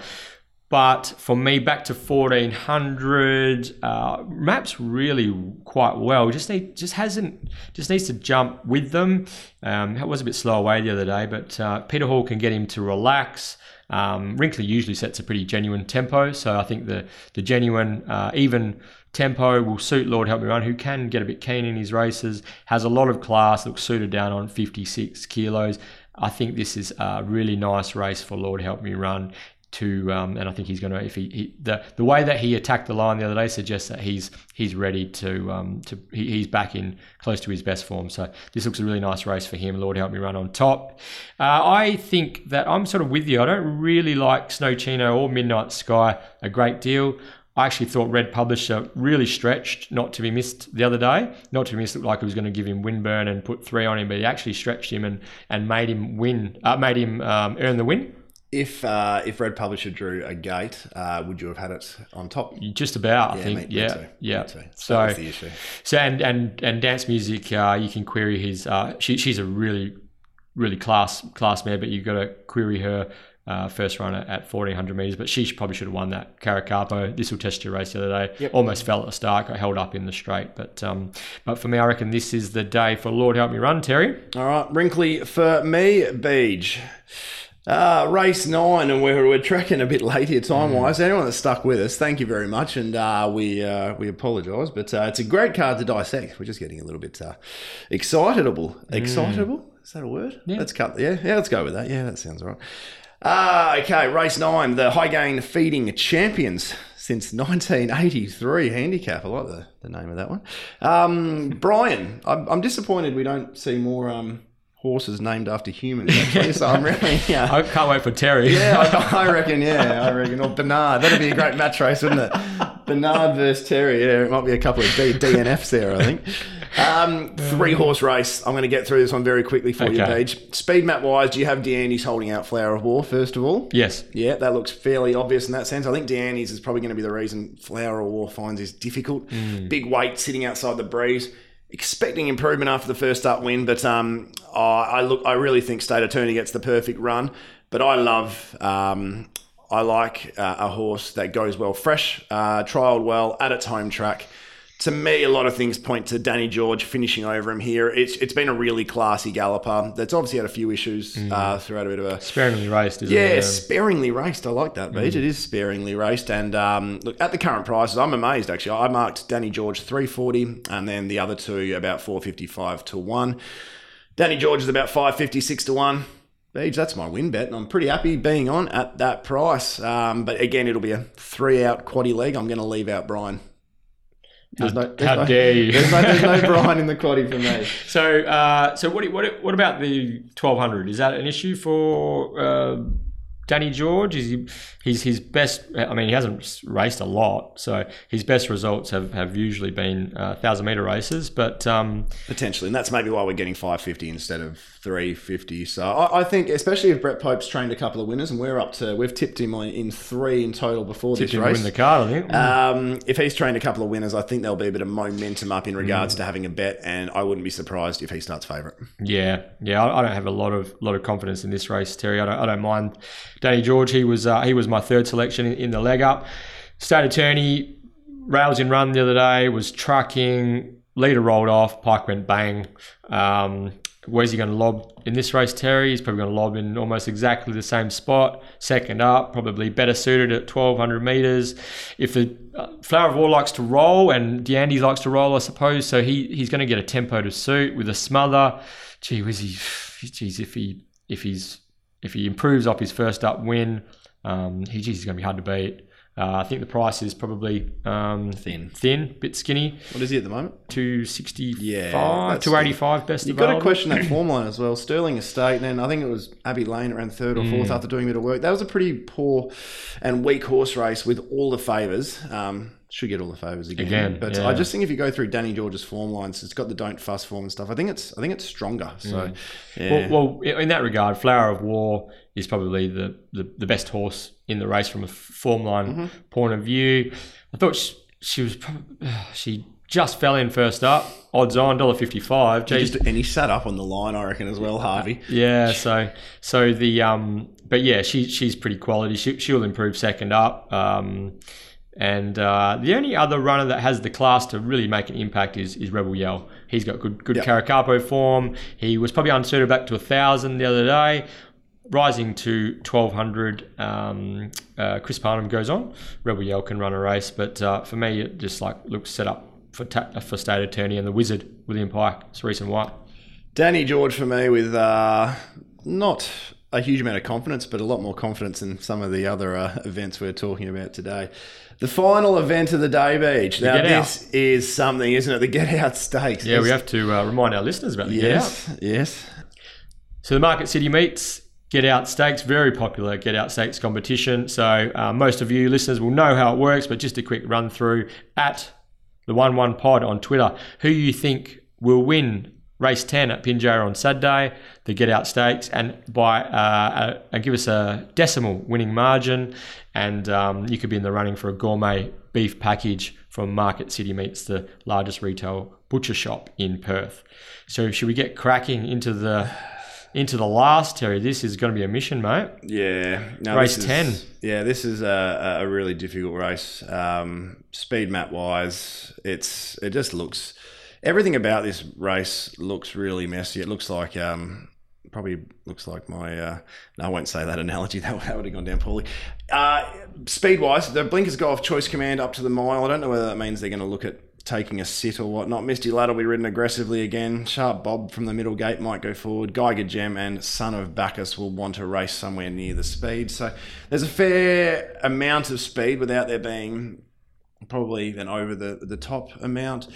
But for me, back to 1400, uh, maps really quite well. Just need, just hasn't, just needs to jump with them. Um, it was a bit slow away the other day, but uh, Peter Hall can get him to relax. Um, Wrinkly usually sets a pretty genuine tempo, so I think the the genuine, uh, even tempo will suit Lord Help Me Run, who can get a bit keen in his races. Has a lot of class, looks suited down on 56 kilos. I think this is a really nice race for Lord Help Me Run to um, and I think he's going to if he, he, the the way that he attacked the line the other day suggests that he's he's ready to um, to he, he's back in close to his best form. So this looks a really nice race for him. Lord help me run on top. Uh, I think that I'm sort of with you. I don't really like Snow Chino or Midnight Sky a great deal. I actually thought Red Publisher really stretched, not to be missed the other day. Not to be missed, looked like it was going to give him Winburn and put three on him, but he actually stretched him and, and made him win, uh, made him um, earn the win if uh, if Red Publisher drew a gate, uh, would you have had it on top? Just about, I think. Me, yeah, me yeah. So, so, the issue. so and and and dance music, uh, you can query his. Uh, she, she's a really really class class mare, but you've got to query her. Uh, first run at, at 1400 meters, but she probably should have won that Caracapo. This will test your race the other day. Yep. Almost fell at the start, got held up in the straight, but um, but for me, I reckon this is the day for Lord Help Me Run, Terry. All right, Wrinkly for me, Beach. Uh, race nine, and we're, we're tracking a bit late here time wise. Mm. Anyone that's stuck with us, thank you very much, and uh, we uh, we apologise, but uh, it's a great card to dissect. We're just getting a little bit uh, excitable. Excitable mm. is that a word? Yeah. Let's cut. Yeah, yeah. Let's go with that. Yeah, that sounds right. Uh, okay, race nine, the high gain feeding champions since 1983 handicap. I like the, the name of that one. Um, Brian, I'm, I'm disappointed we don't see more. Um, horses named after humans. Actually, so I'm really yeah. I can't wait for Terry. Yeah, I, I, reckon. Yeah, I reckon. Or Bernard. That'd be a great match race, wouldn't it? Bernard versus Terry. Yeah, it might be a couple of D, DNFs there. I think. Um, three horse race. I'm going to get through this one very quickly for okay. you, Paige. Speed map wise, do you have D'Andy's holding out Flower of War first of all? Yes. Yeah, that looks fairly obvious in that sense. I think D'Andy's is probably going to be the reason Flower of War finds is difficult. Mm. Big weight sitting outside the breeze expecting improvement after the first up win, but um, oh, I look, I really think State Attorney gets the perfect run. But I love, um, I like uh, a horse that goes well, fresh, uh, trialed well at its home track to me, a lot of things point to Danny George finishing over him here. It's it's been a really classy galloper that's obviously had a few issues mm. uh, throughout a bit of a sparingly raced. yeah, it? Yeah, sparingly raced. I like that, Beej. Mm. It is sparingly raced, and um, look at the current prices. I'm amazed actually. I marked Danny George 340, and then the other two about 455 to one. Danny George is about 556 to one. Beej, that's my win bet, and I'm pretty happy being on at that price. Um, but again, it'll be a three out quaddy leg. I'm going to leave out Brian. There's no, there's how no, dare you? There's no, there's no Brian in the quaddy for me. So, uh, so what, what, what about the 1200? Is that an issue for uh, Danny George is he, he's his best. I mean, he hasn't raced a lot, so his best results have, have usually been uh, thousand meter races. But um, potentially, and that's maybe why we're getting five fifty instead of three fifty. So I, I, think, especially if Brett Pope's trained a couple of winners, and we're up to we've tipped him in three in total before tipped this race. win the card, I think. Um, if he's trained a couple of winners, I think there'll be a bit of momentum up in regards mm. to having a bet, and I wouldn't be surprised if he starts favourite. Yeah, yeah, I, I, don't have a lot of lot of confidence in this race, Terry. I don't, I don't mind Danny George. He was uh, he was my third selection in, in the leg up. State attorney rails in run the other day was trucking. Leader rolled off. Pike went bang. Um, where's he going to lob in this race, Terry? He's probably going to lob in almost exactly the same spot. Second up, probably better suited at 1200 meters. If the uh, Flower of War likes to roll and D'Andy likes to roll, I suppose, so he he's going to get a tempo to suit with a smother. Gee whiz, he, geez, if he if he's if he improves off his first up win, um, he's, he's going to be hard to beat. Uh, I think the price is probably um, Thin. thin, bit skinny. What is he at the moment? Two sixty Yeah, five, that's two eighty five best You've got available. to question that form line as well. Sterling Estate, and then I think it was Abbey Lane around third or Mm. fourth after doing a bit of work. That was a pretty poor and weak horse race with all the favours. Um, should get all the favours again. Again, but yeah. I just think if you go through Danny George's form lines, it's got the don't fuss form and stuff. I think it's I think it's stronger. So yeah. Well, well, in that regard, Flower of War is probably the, the, the best horse in the race from a form line Mm-hmm. point of view. I thought she, she was probably, she just fell in first up. Odds on dollar fifty five. Just- and he sat up on the line, I reckon, as well, Harvey. Yeah, so so the um, but yeah, she she's pretty quality. She she'll improve second up. Um, and uh, the only other runner that has the class to really make an impact is, is Rebel Yell. He's got good good Yep. Caracapo form. He was probably unsuited back to a thousand the other day, rising to twelve hundred. Um, uh, Chris Parnham goes on. Rebel Yell can run a race, but uh, for me, it just like looks set up for ta- for state attorney and the wizard William Pike. It's recent white. Danny George for me with uh, not a huge amount of confidence, but a lot more confidence in some of the other uh, events we're talking about today. The final event of the day, Beej. Now, this is something, isn't it? The Get Out Steaks. Yeah, we have to uh, remind our listeners about the Get Out. Yes, yes. So the Market City Meats Get Out Steaks, very popular Get Out Steaks competition. So uh, most of you listeners will know how it works, but just a quick run through at the One One Pod on Twitter. Who you think will win race ten at Pinjarra on Saturday, the Get Out Steaks, and by uh, uh, give us a decimal winning margin, and um, you could be in the running for a gourmet beef package from Market City Meats, the largest retail butcher shop in Perth. So should we get cracking into the into the last, Terry? This is going to be a mission, mate. Yeah. No, Race this is- 10. Yeah, this is a, a really difficult race. Um, speed map wise, it's it just looks everything about this race looks really messy. It looks like um, probably looks like my uh, no, I won't say that analogy. That, that would have gone down poorly. Uh, speed wise, the blinkers go off choice command up to the mile. I don't know whether that means they're going to look at taking a sit or whatnot. Misty Lad will be ridden aggressively again. Sharp Bob from the middle gate might go forward. Geiger Gem and Son of Bacchus will want to race somewhere near the speed. So there's a fair amount of speed without there being probably even over the the top amount.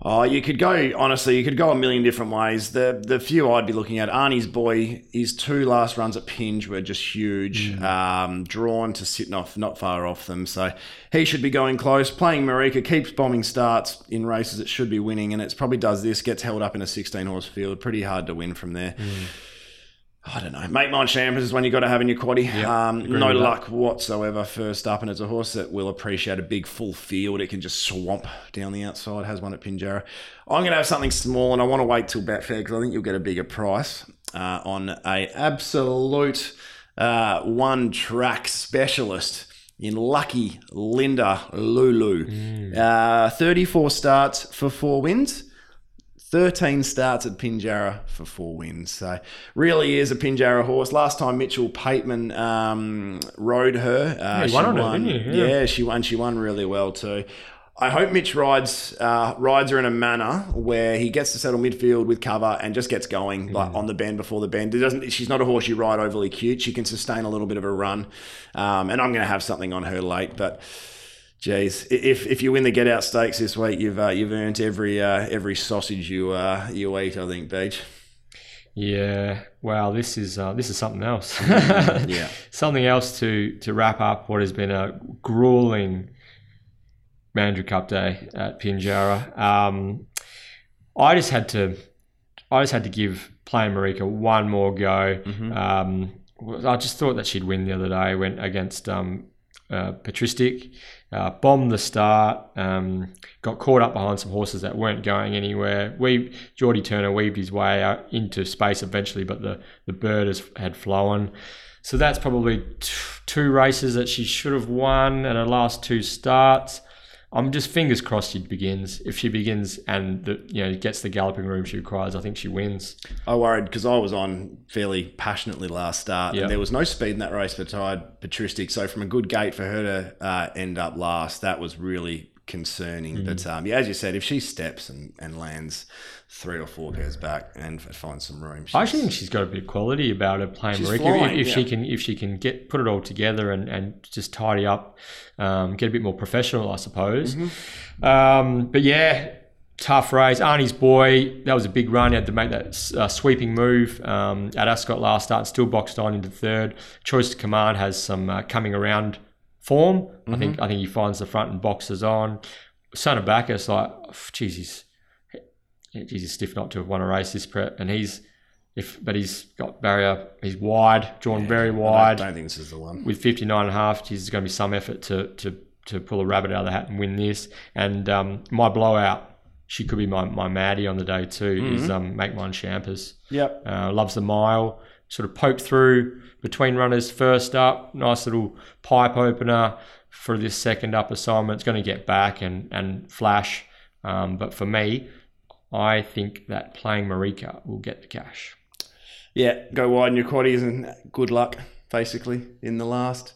Oh, you could go honestly. You could go a million different ways. The the few I'd be looking at Arnie's boy. His two last runs at Pinge were just huge. Mm. Um, drawn to sitting off not far off them, so he should be going close. Playing Marika keeps bombing starts in races it should be winning, and it's probably does this gets held up in a 16 horse field. Pretty hard to win from there. Mm. I don't know. Make mine Champers is one you got to have in your quaddy. um, no with that. luck whatsoever first up, and it's a horse that will appreciate a big full field. It can just swamp down the outside. Has one at Pinjarra. I'm going to have something small, and I want to wait till Betfair because I think you'll get a bigger price uh, on a absolute uh, one track specialist in Lucky Linda Lulu. Uh, 34 starts for four wins. 13 starts at Pinjarra for four wins. So really is a Pinjarra horse. Last time Mitchell Pateman um, rode her. Uh, he won on her? Yeah. Yeah. she won. She won really well too. I hope Mitch rides uh, rides her in a manner where he gets to settle midfield with cover and just gets going like on the bend before the bend. It doesn't. She's not a horse you ride overly cute. She can sustain a little bit of a run, um, and I'm going to have something on her late, but. Geez, if if you win the get out steaks this week, you've uh, you've earned every uh, every sausage you uh, you eat. I think, Beej. Yeah. Wow. This is uh, this is something else. Yeah. something else to to wrap up what has been a grueling Mandurah Cup day at Pinjarra. Um, I just had to, I just had to give playing Marika one more go. Um, I just thought that she'd win the other day. Went against um, uh, Patristic, uh, bombed the start, um, got caught up behind some horses that weren't going anywhere. We Geordie Turner weaved his way into space eventually, but the the bird has, had flown. So that's probably t- two races that she should have won, and her last two starts. I'm just fingers crossed she begins. If she begins and the, you know gets the galloping room she requires, I think she wins. I worried because I was on fairly passionately last start, Yeah. and there was no speed in that race for Tide Patristic. So from a good gate for her to uh, end up last, that was really concerning. But um, yeah, as you said, if she steps and, and lands three or four pairs back and find some room, I actually think she's got a bit of quality about her playing Marika. flying, if, if yeah. she can, if she can get put it all together and, and just tidy up, um, get a bit more professional, I suppose. Mm-hmm. Um, but yeah, tough race. Arnie's boy, that was a big run. He had to make that uh, sweeping move um, at Ascot last start, still boxed on into third. Choice to Command has some uh, coming around form. I Mm-hmm. think I think he finds the front and boxes on. Son of Bacchus, like, geez, he's, he's stiff not to have won a race this prep, and he's if but he's got barrier. He's wide, drawn very wide. I wide don't think this is the one. with 59 and a half. There's going to be some effort to to to pull a rabbit out of the hat and win this. And um, my blowout, she could be my, my Maddie on the day too. Is um, make mine Champers. Yep. Uh, loves the mile. Sort of poked through between runners first up. Nice little pipe opener for this second up assignment. It's going to get back and and flash. Um, but for me, I think that playing Marika will get the cash. Yeah, go wide in your quaddies and good luck, basically, in the last.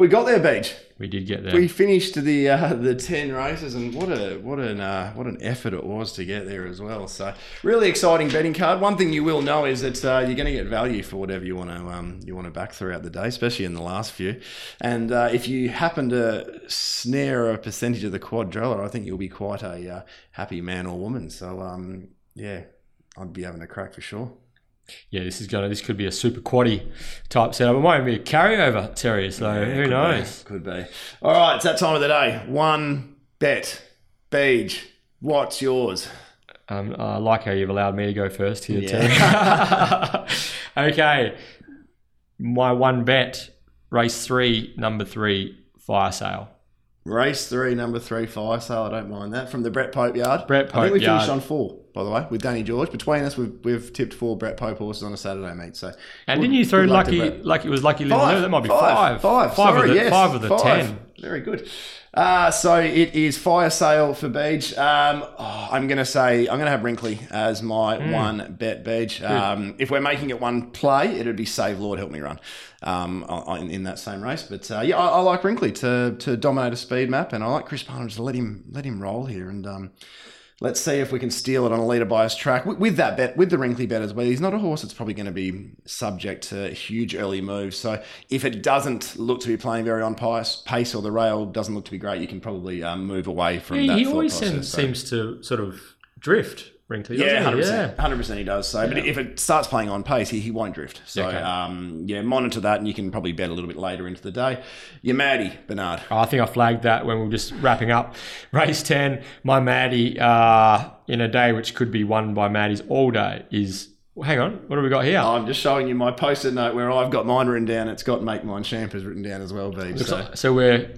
We got there, Beej. We did get there. We finished the uh, the ten races, and what a what an uh, what an effort it was to get there as well. So really exciting betting card. One thing you will know is that uh, you're going to get value for whatever you want to um, you want to back throughout the day, especially in the last few. And uh, if you happen to snare a percentage of the quadrella, I think you'll be quite a uh, happy man or woman. So um, yeah, I'd be having a crack for sure. Yeah, this is gonna this could be a super quaddy type setup. It might even be a carryover, Terry. So Yeah, who could knows? Be, could be. All right, it's that time of the day. One bet. Beej, what's yours? Um, I like how you've allowed me to go first here, Yeah. Terry. okay, my one bet, race three, number three, fire sale. Race three, number three, fire sale. I don't mind that. From the Brett Pope yard. Brett Pope I think we yard. finished on four, by the way, with Danny George. Between us, we've, we've tipped four Brett Pope horses on a Saturday, meet. So, And didn't you throw lucky? lucky? It was lucky little Lou? That might be five. Five. Five Sorry, of the yes, five of the five. ten. Very good. Uh, so it is fire sale for Beej. Um, oh, I'm going to say I'm going to have Wrinkly as my Hmm. one bet Beej. Um, if we're making it one play, it'd be Save Lord Help Me Run um, in, in that same race. But uh, yeah, I, I like Wrinkly to to dominate a speed map, and I like Chris Parnham to let him let him roll here and. Um, Let's see if we can steal it on a leader bias track with, with that bet, with the Wrinkly bet as well. He's not a horse that's probably going to be subject to huge early moves. So if it doesn't look to be playing very on pace, pace or the rail doesn't look to be great, you can probably um, move away from Yeah, that. he always process. seems, So- seems to sort of drift, Wrinkly. yeah, doesn't hundred he? percent, hundred percent. He does so, but if it starts playing on pace, he, he won't drift. So, Okay. um, yeah, monitor that, and you can probably bet a little bit later into the day. Your Maddie Bernard. I think I flagged that when we were just wrapping up race 10. My Maddie, uh, in a day which could be won by Maddies all day, is. Hang on, what have we got here? I'm just showing you my post-it note where I've got mine written down. It's got "Make Mine Champers" written down as well, Beej. So. so, so we're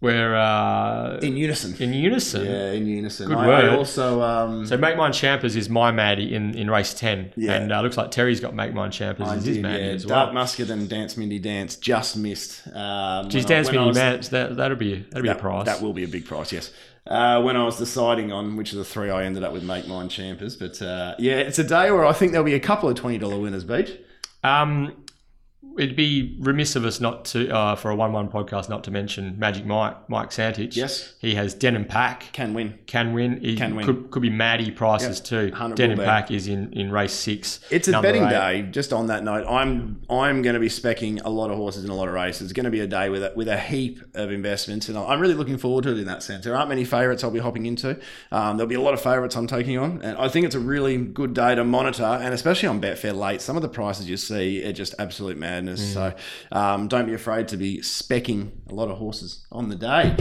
we're uh, in unison. in unison. yeah, in unison. Good I, word. I also um, So Make Mine Champers is my Maddie in, in race 10. Yeah. And uh, looks like Terry's got Make Mine Champers I as his did, Maddie yeah. as Dark well. Musket and Dance Mindy Dance just missed. Um, Geez, when I- Dance when I Minnie was- Match, that, that'll be, that'll be a That, price. that will be a big price, yes. Uh, when I was deciding on which of the three I ended up with Make Mine Champers. But uh, yeah, it's a day where I think there'll be a couple of $20 winners, Beej. Um, it'd be remiss of us not to, uh, for a 1 1 podcast, not to mention Magic Mike, Mike Santich. Yes. He has Denim Pack. Can win. Can win. He Can win. Could, could be Maddie prices Yep. too. 100 Denim. Pack is in, in race six. It's a betting eight. day. Just on that note, I'm I'm going to be specking a lot of horses in a lot of races. It's going to be a day with a, with a heap of investments, and I'm really looking forward to it in that sense. There aren't many favourites I'll be hopping into. Um, there'll be a lot of favourites I'm taking on, and I think it's a really good day to monitor, and especially on Betfair late. Some of the prices you see are just absolute madness. So um, don't be afraid to be specking a lot of horses on the day.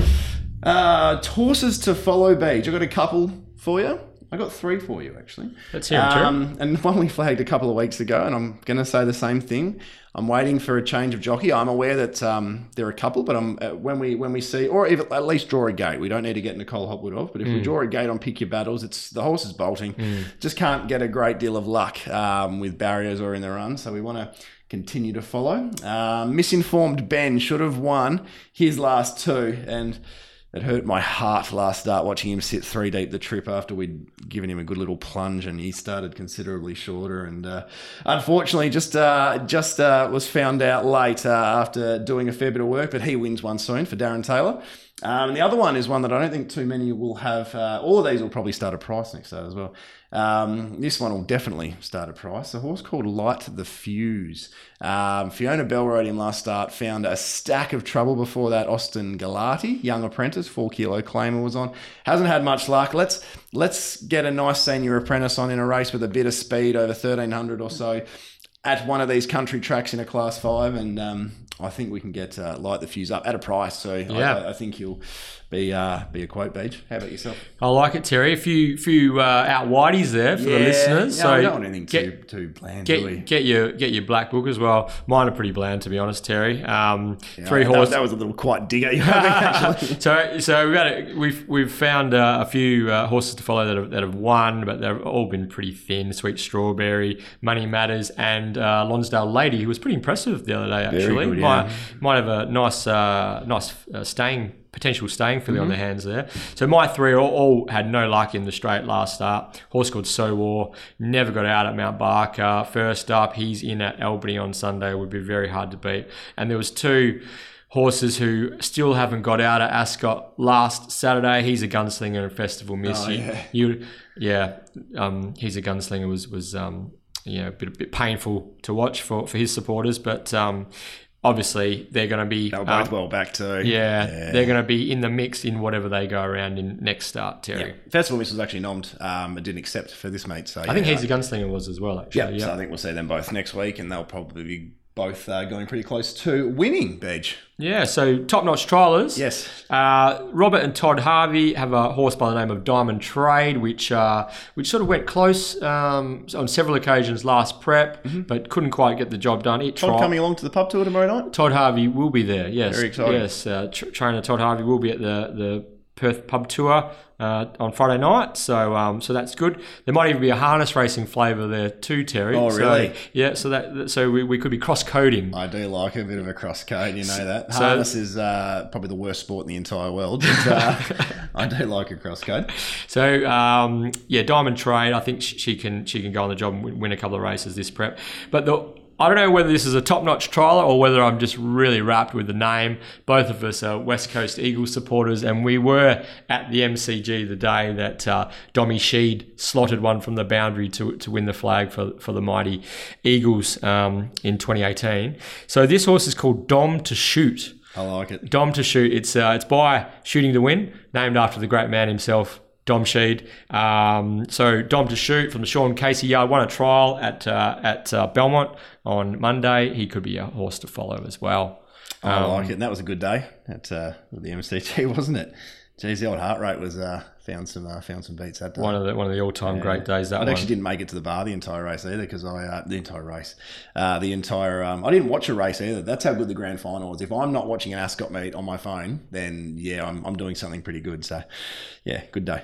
Uh, horses to follow, Beej. I've got a couple for you. I got three for you actually. Let's hear 'em, Um, and one we flagged a couple of weeks ago, and I'm going to say the same thing. I'm waiting for a change of jockey. I'm aware that um, there are a couple, but I'm, uh, when we when we see, or if, at least draw a gate. We don't need to get Nicole Hopwood off, but if Hmm. we draw a gate on pick your battles, it's the horse is bolting. Just can't get a great deal of luck um, with barriers or in the run, so we want to continue to follow. Um, misinformed Ben should have won his last two, and it hurt my heart last start watching him sit three deep the trip after we'd given him a good little plunge and he started considerably shorter and uh, unfortunately just uh, just uh, was found out late uh, after doing a fair bit of work but he wins one soon for Darren Taylor Um, and the other one is one that I don't think too many will have. Uh, all of these will probably start a price next start as well. Um, this one will definitely start a price. A horse called Light the Fuse. Um, Fiona Bell rode him last start, found a stack of trouble before that. Austin Galati, young apprentice, four kilo claimer was on. Hasn't had much luck. Let's let's get a nice senior apprentice on in a race with a bit of speed over 1300 or so at one of these country tracks in a class five, and um, I think we can get uh, light the fuse up at a price. So yeah. I, I think he'll be uh, be a quote Beej. How about yourself? I like it, Terry. A few few uh, out whiteys there for yeah. the listeners. Yeah, so I don't want anything get, too too bland. Get, get your get your black book as well. Mine are pretty bland to be honest, Terry. Um, yeah, three horse. That, that, was a little quite digger. so so we've got a, we've we've found uh, a few uh, horses to follow that have, that have won, but they've all been pretty thin. Sweet Strawberry, Money Matters, and uh, Lonsdale Lady, who was pretty impressive the other day. Actually, good, might might have a nice uh, nice staying potential staying filly mm-hmm. on their hands there. So my three all, all, had no luck in the straight last start. Horse called So War never got out at Mount Barker. First up, he's in at Albany on Sunday. Would be very hard to beat. And there was two horses who still haven't got out at Ascot last Saturday. He's a gunslinger and festival miss. Oh, yeah. You, yeah, um, he's a gunslinger was was um, you know a bit, a bit painful to watch for, for his supporters, but um, obviously they're going to be they both um, well back too. Yeah, yeah. they're going to be in the mix in whatever they go around in next start. Terry, yeah. Festival Miss was actually nommed, um, but didn't accept for this mate. So I yeah, think he's a gunslinger was as well. Actually, yeah, yeah. So I think we'll see them both next week, and they'll probably be both uh, going pretty close to winning, Beej. Yeah, so top notch trialers. Yes. Uh, Robert and Todd Harvey have a horse by the name of Diamond Trade, which uh, which sort of went close um, on several occasions last prep, mm-hmm. but couldn't quite get the job done. It Todd coming along to the pub tour tomorrow night? Todd Harvey will be there, yes. Very exciting. Yes, uh, trainer Todd Harvey will be at the, the Perth pub tour uh, on Friday night. So um, so that's good. There might even be a harness racing flavour there too, Terry. Oh, really? So, yeah. So that so we, we could be cross coding. I do like a bit of a cross code. You know that so, harness is uh, probably the worst sport in the entire world. But, uh, I do like a cross code. So um, yeah, Diamond Trade. I think she can she can go on the job and win a couple of races this prep. But the I don't know whether this is a top notch trialer or whether I'm just really rapt with the name. Both of us are West Coast Eagles supporters, and we were at the MCG the day that uh, Dommy Sheed slotted one from the boundary to, to win the flag for, for the mighty Eagles um, in 2018. So this horse is called Dom to Shoot. I like it. Dom to Shoot. It's, uh, it's by Shooting to Win, named after the great man himself, Dom Sheed. Um, so Dom to shoot from the Sean Casey yard won a trial at uh, at uh, Belmont on Monday. He could be a horse to follow as well. Um, I like it. And that was a good day at uh, the MCG, wasn't it? Geez, the old heart rate was uh, found some uh, found some beats that day. One of the one of the all time yeah. great days. That I one. actually didn't make it to the bar the entire race either because I uh, the entire race, uh, the entire um, I didn't watch a race either. That's how good the grand final was. If I'm not watching an Ascot meet on my phone, then yeah, I'm I'm doing something pretty good. So yeah, good day.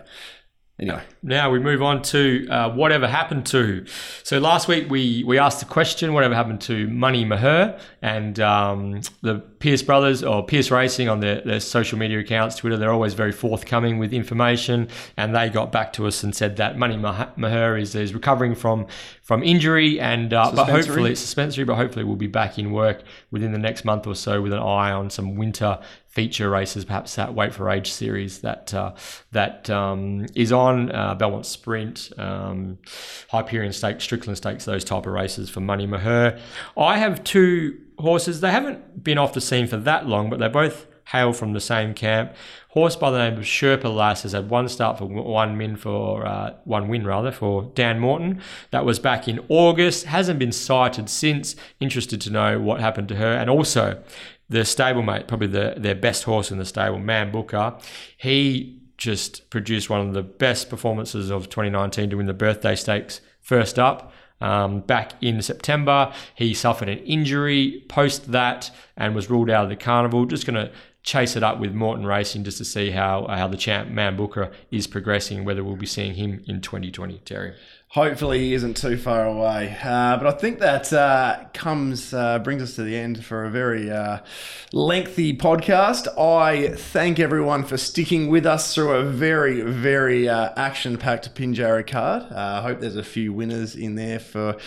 Anyway, now we move on to uh, whatever happened to. So last week we we asked the question, whatever happened to Money Maher and um, the Pierce brothers or Pierce Racing on their, their social media accounts, Twitter. They're always very forthcoming with information, and they got back to us and said that Money Maher is, is recovering from from injury and uh, but hopefully it's suspensory, but hopefully we'll be back in work within the next month or so with an eye on some winter feature races, perhaps that Weight for Age series that uh, that um, is on uh, Belmont Sprint, um, Hyperion Stakes, Strickland Stakes, those type of races for Money Maher. I have two horses. They haven't been off the scene for that long, but they both hail from the same camp. Horse by the name of Sherpa Lass has had one start for one win for uh, one win rather for Dan Morton. That was back in August. Hasn't been sighted since. Interested to know what happened to her, and also the stablemate, probably the, their best horse in the stable, Man Booker, he just produced one of the best performances of 2019 to win the birthday stakes first up. Um, back in September, he suffered an injury post that and was ruled out of the carnival. Just going to chase it up with Morton Racing just to see how how the champ Man Booker is progressing. Whether we'll be seeing him in 2020, Terry hopefully he isn't too far away. Uh, but I think that uh, comes uh, brings us to the end for a very uh, lengthy podcast. I thank everyone for sticking with us through a very very uh, action packed Pinjarra card. Uh, I hope there's a few winners in there for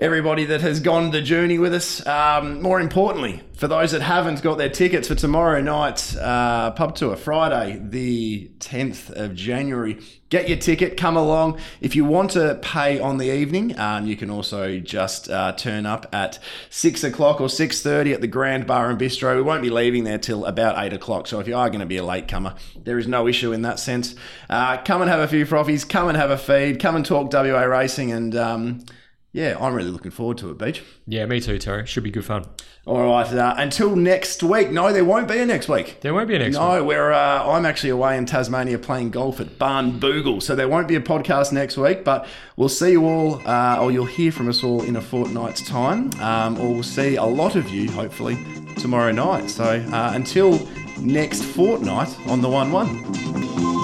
everybody that has gone the journey with us. Um, more importantly, for those that haven't got their tickets for tomorrow night. night uh, pub tour, Friday, the 10th of January. Get your ticket, come along. If you want to pay on the evening, um, you can also just uh, turn up at six o'clock or six thirty at the Grand Bar and Bistro. We won't be leaving there till about eight o'clock. So if you are going to be a late comer, there is no issue in that sense. Uh, come and have a few frothies. Come and have a feed. Come and talk WA racing and. Um, yeah, I'm really looking forward to it, Beej. Yeah, me too, Terry. Should be good fun. All right. Uh, until next week. No, there won't be a next week. There won't be a next no, week. No, we're. Uh, I'm actually away in Tasmania playing golf at Barnbougle. so there won't be a podcast next week. But we'll see you all, uh, or you'll hear from us all in a fortnight's time, um, or we'll see a lot of you hopefully tomorrow night. So uh, until next fortnight on the one one.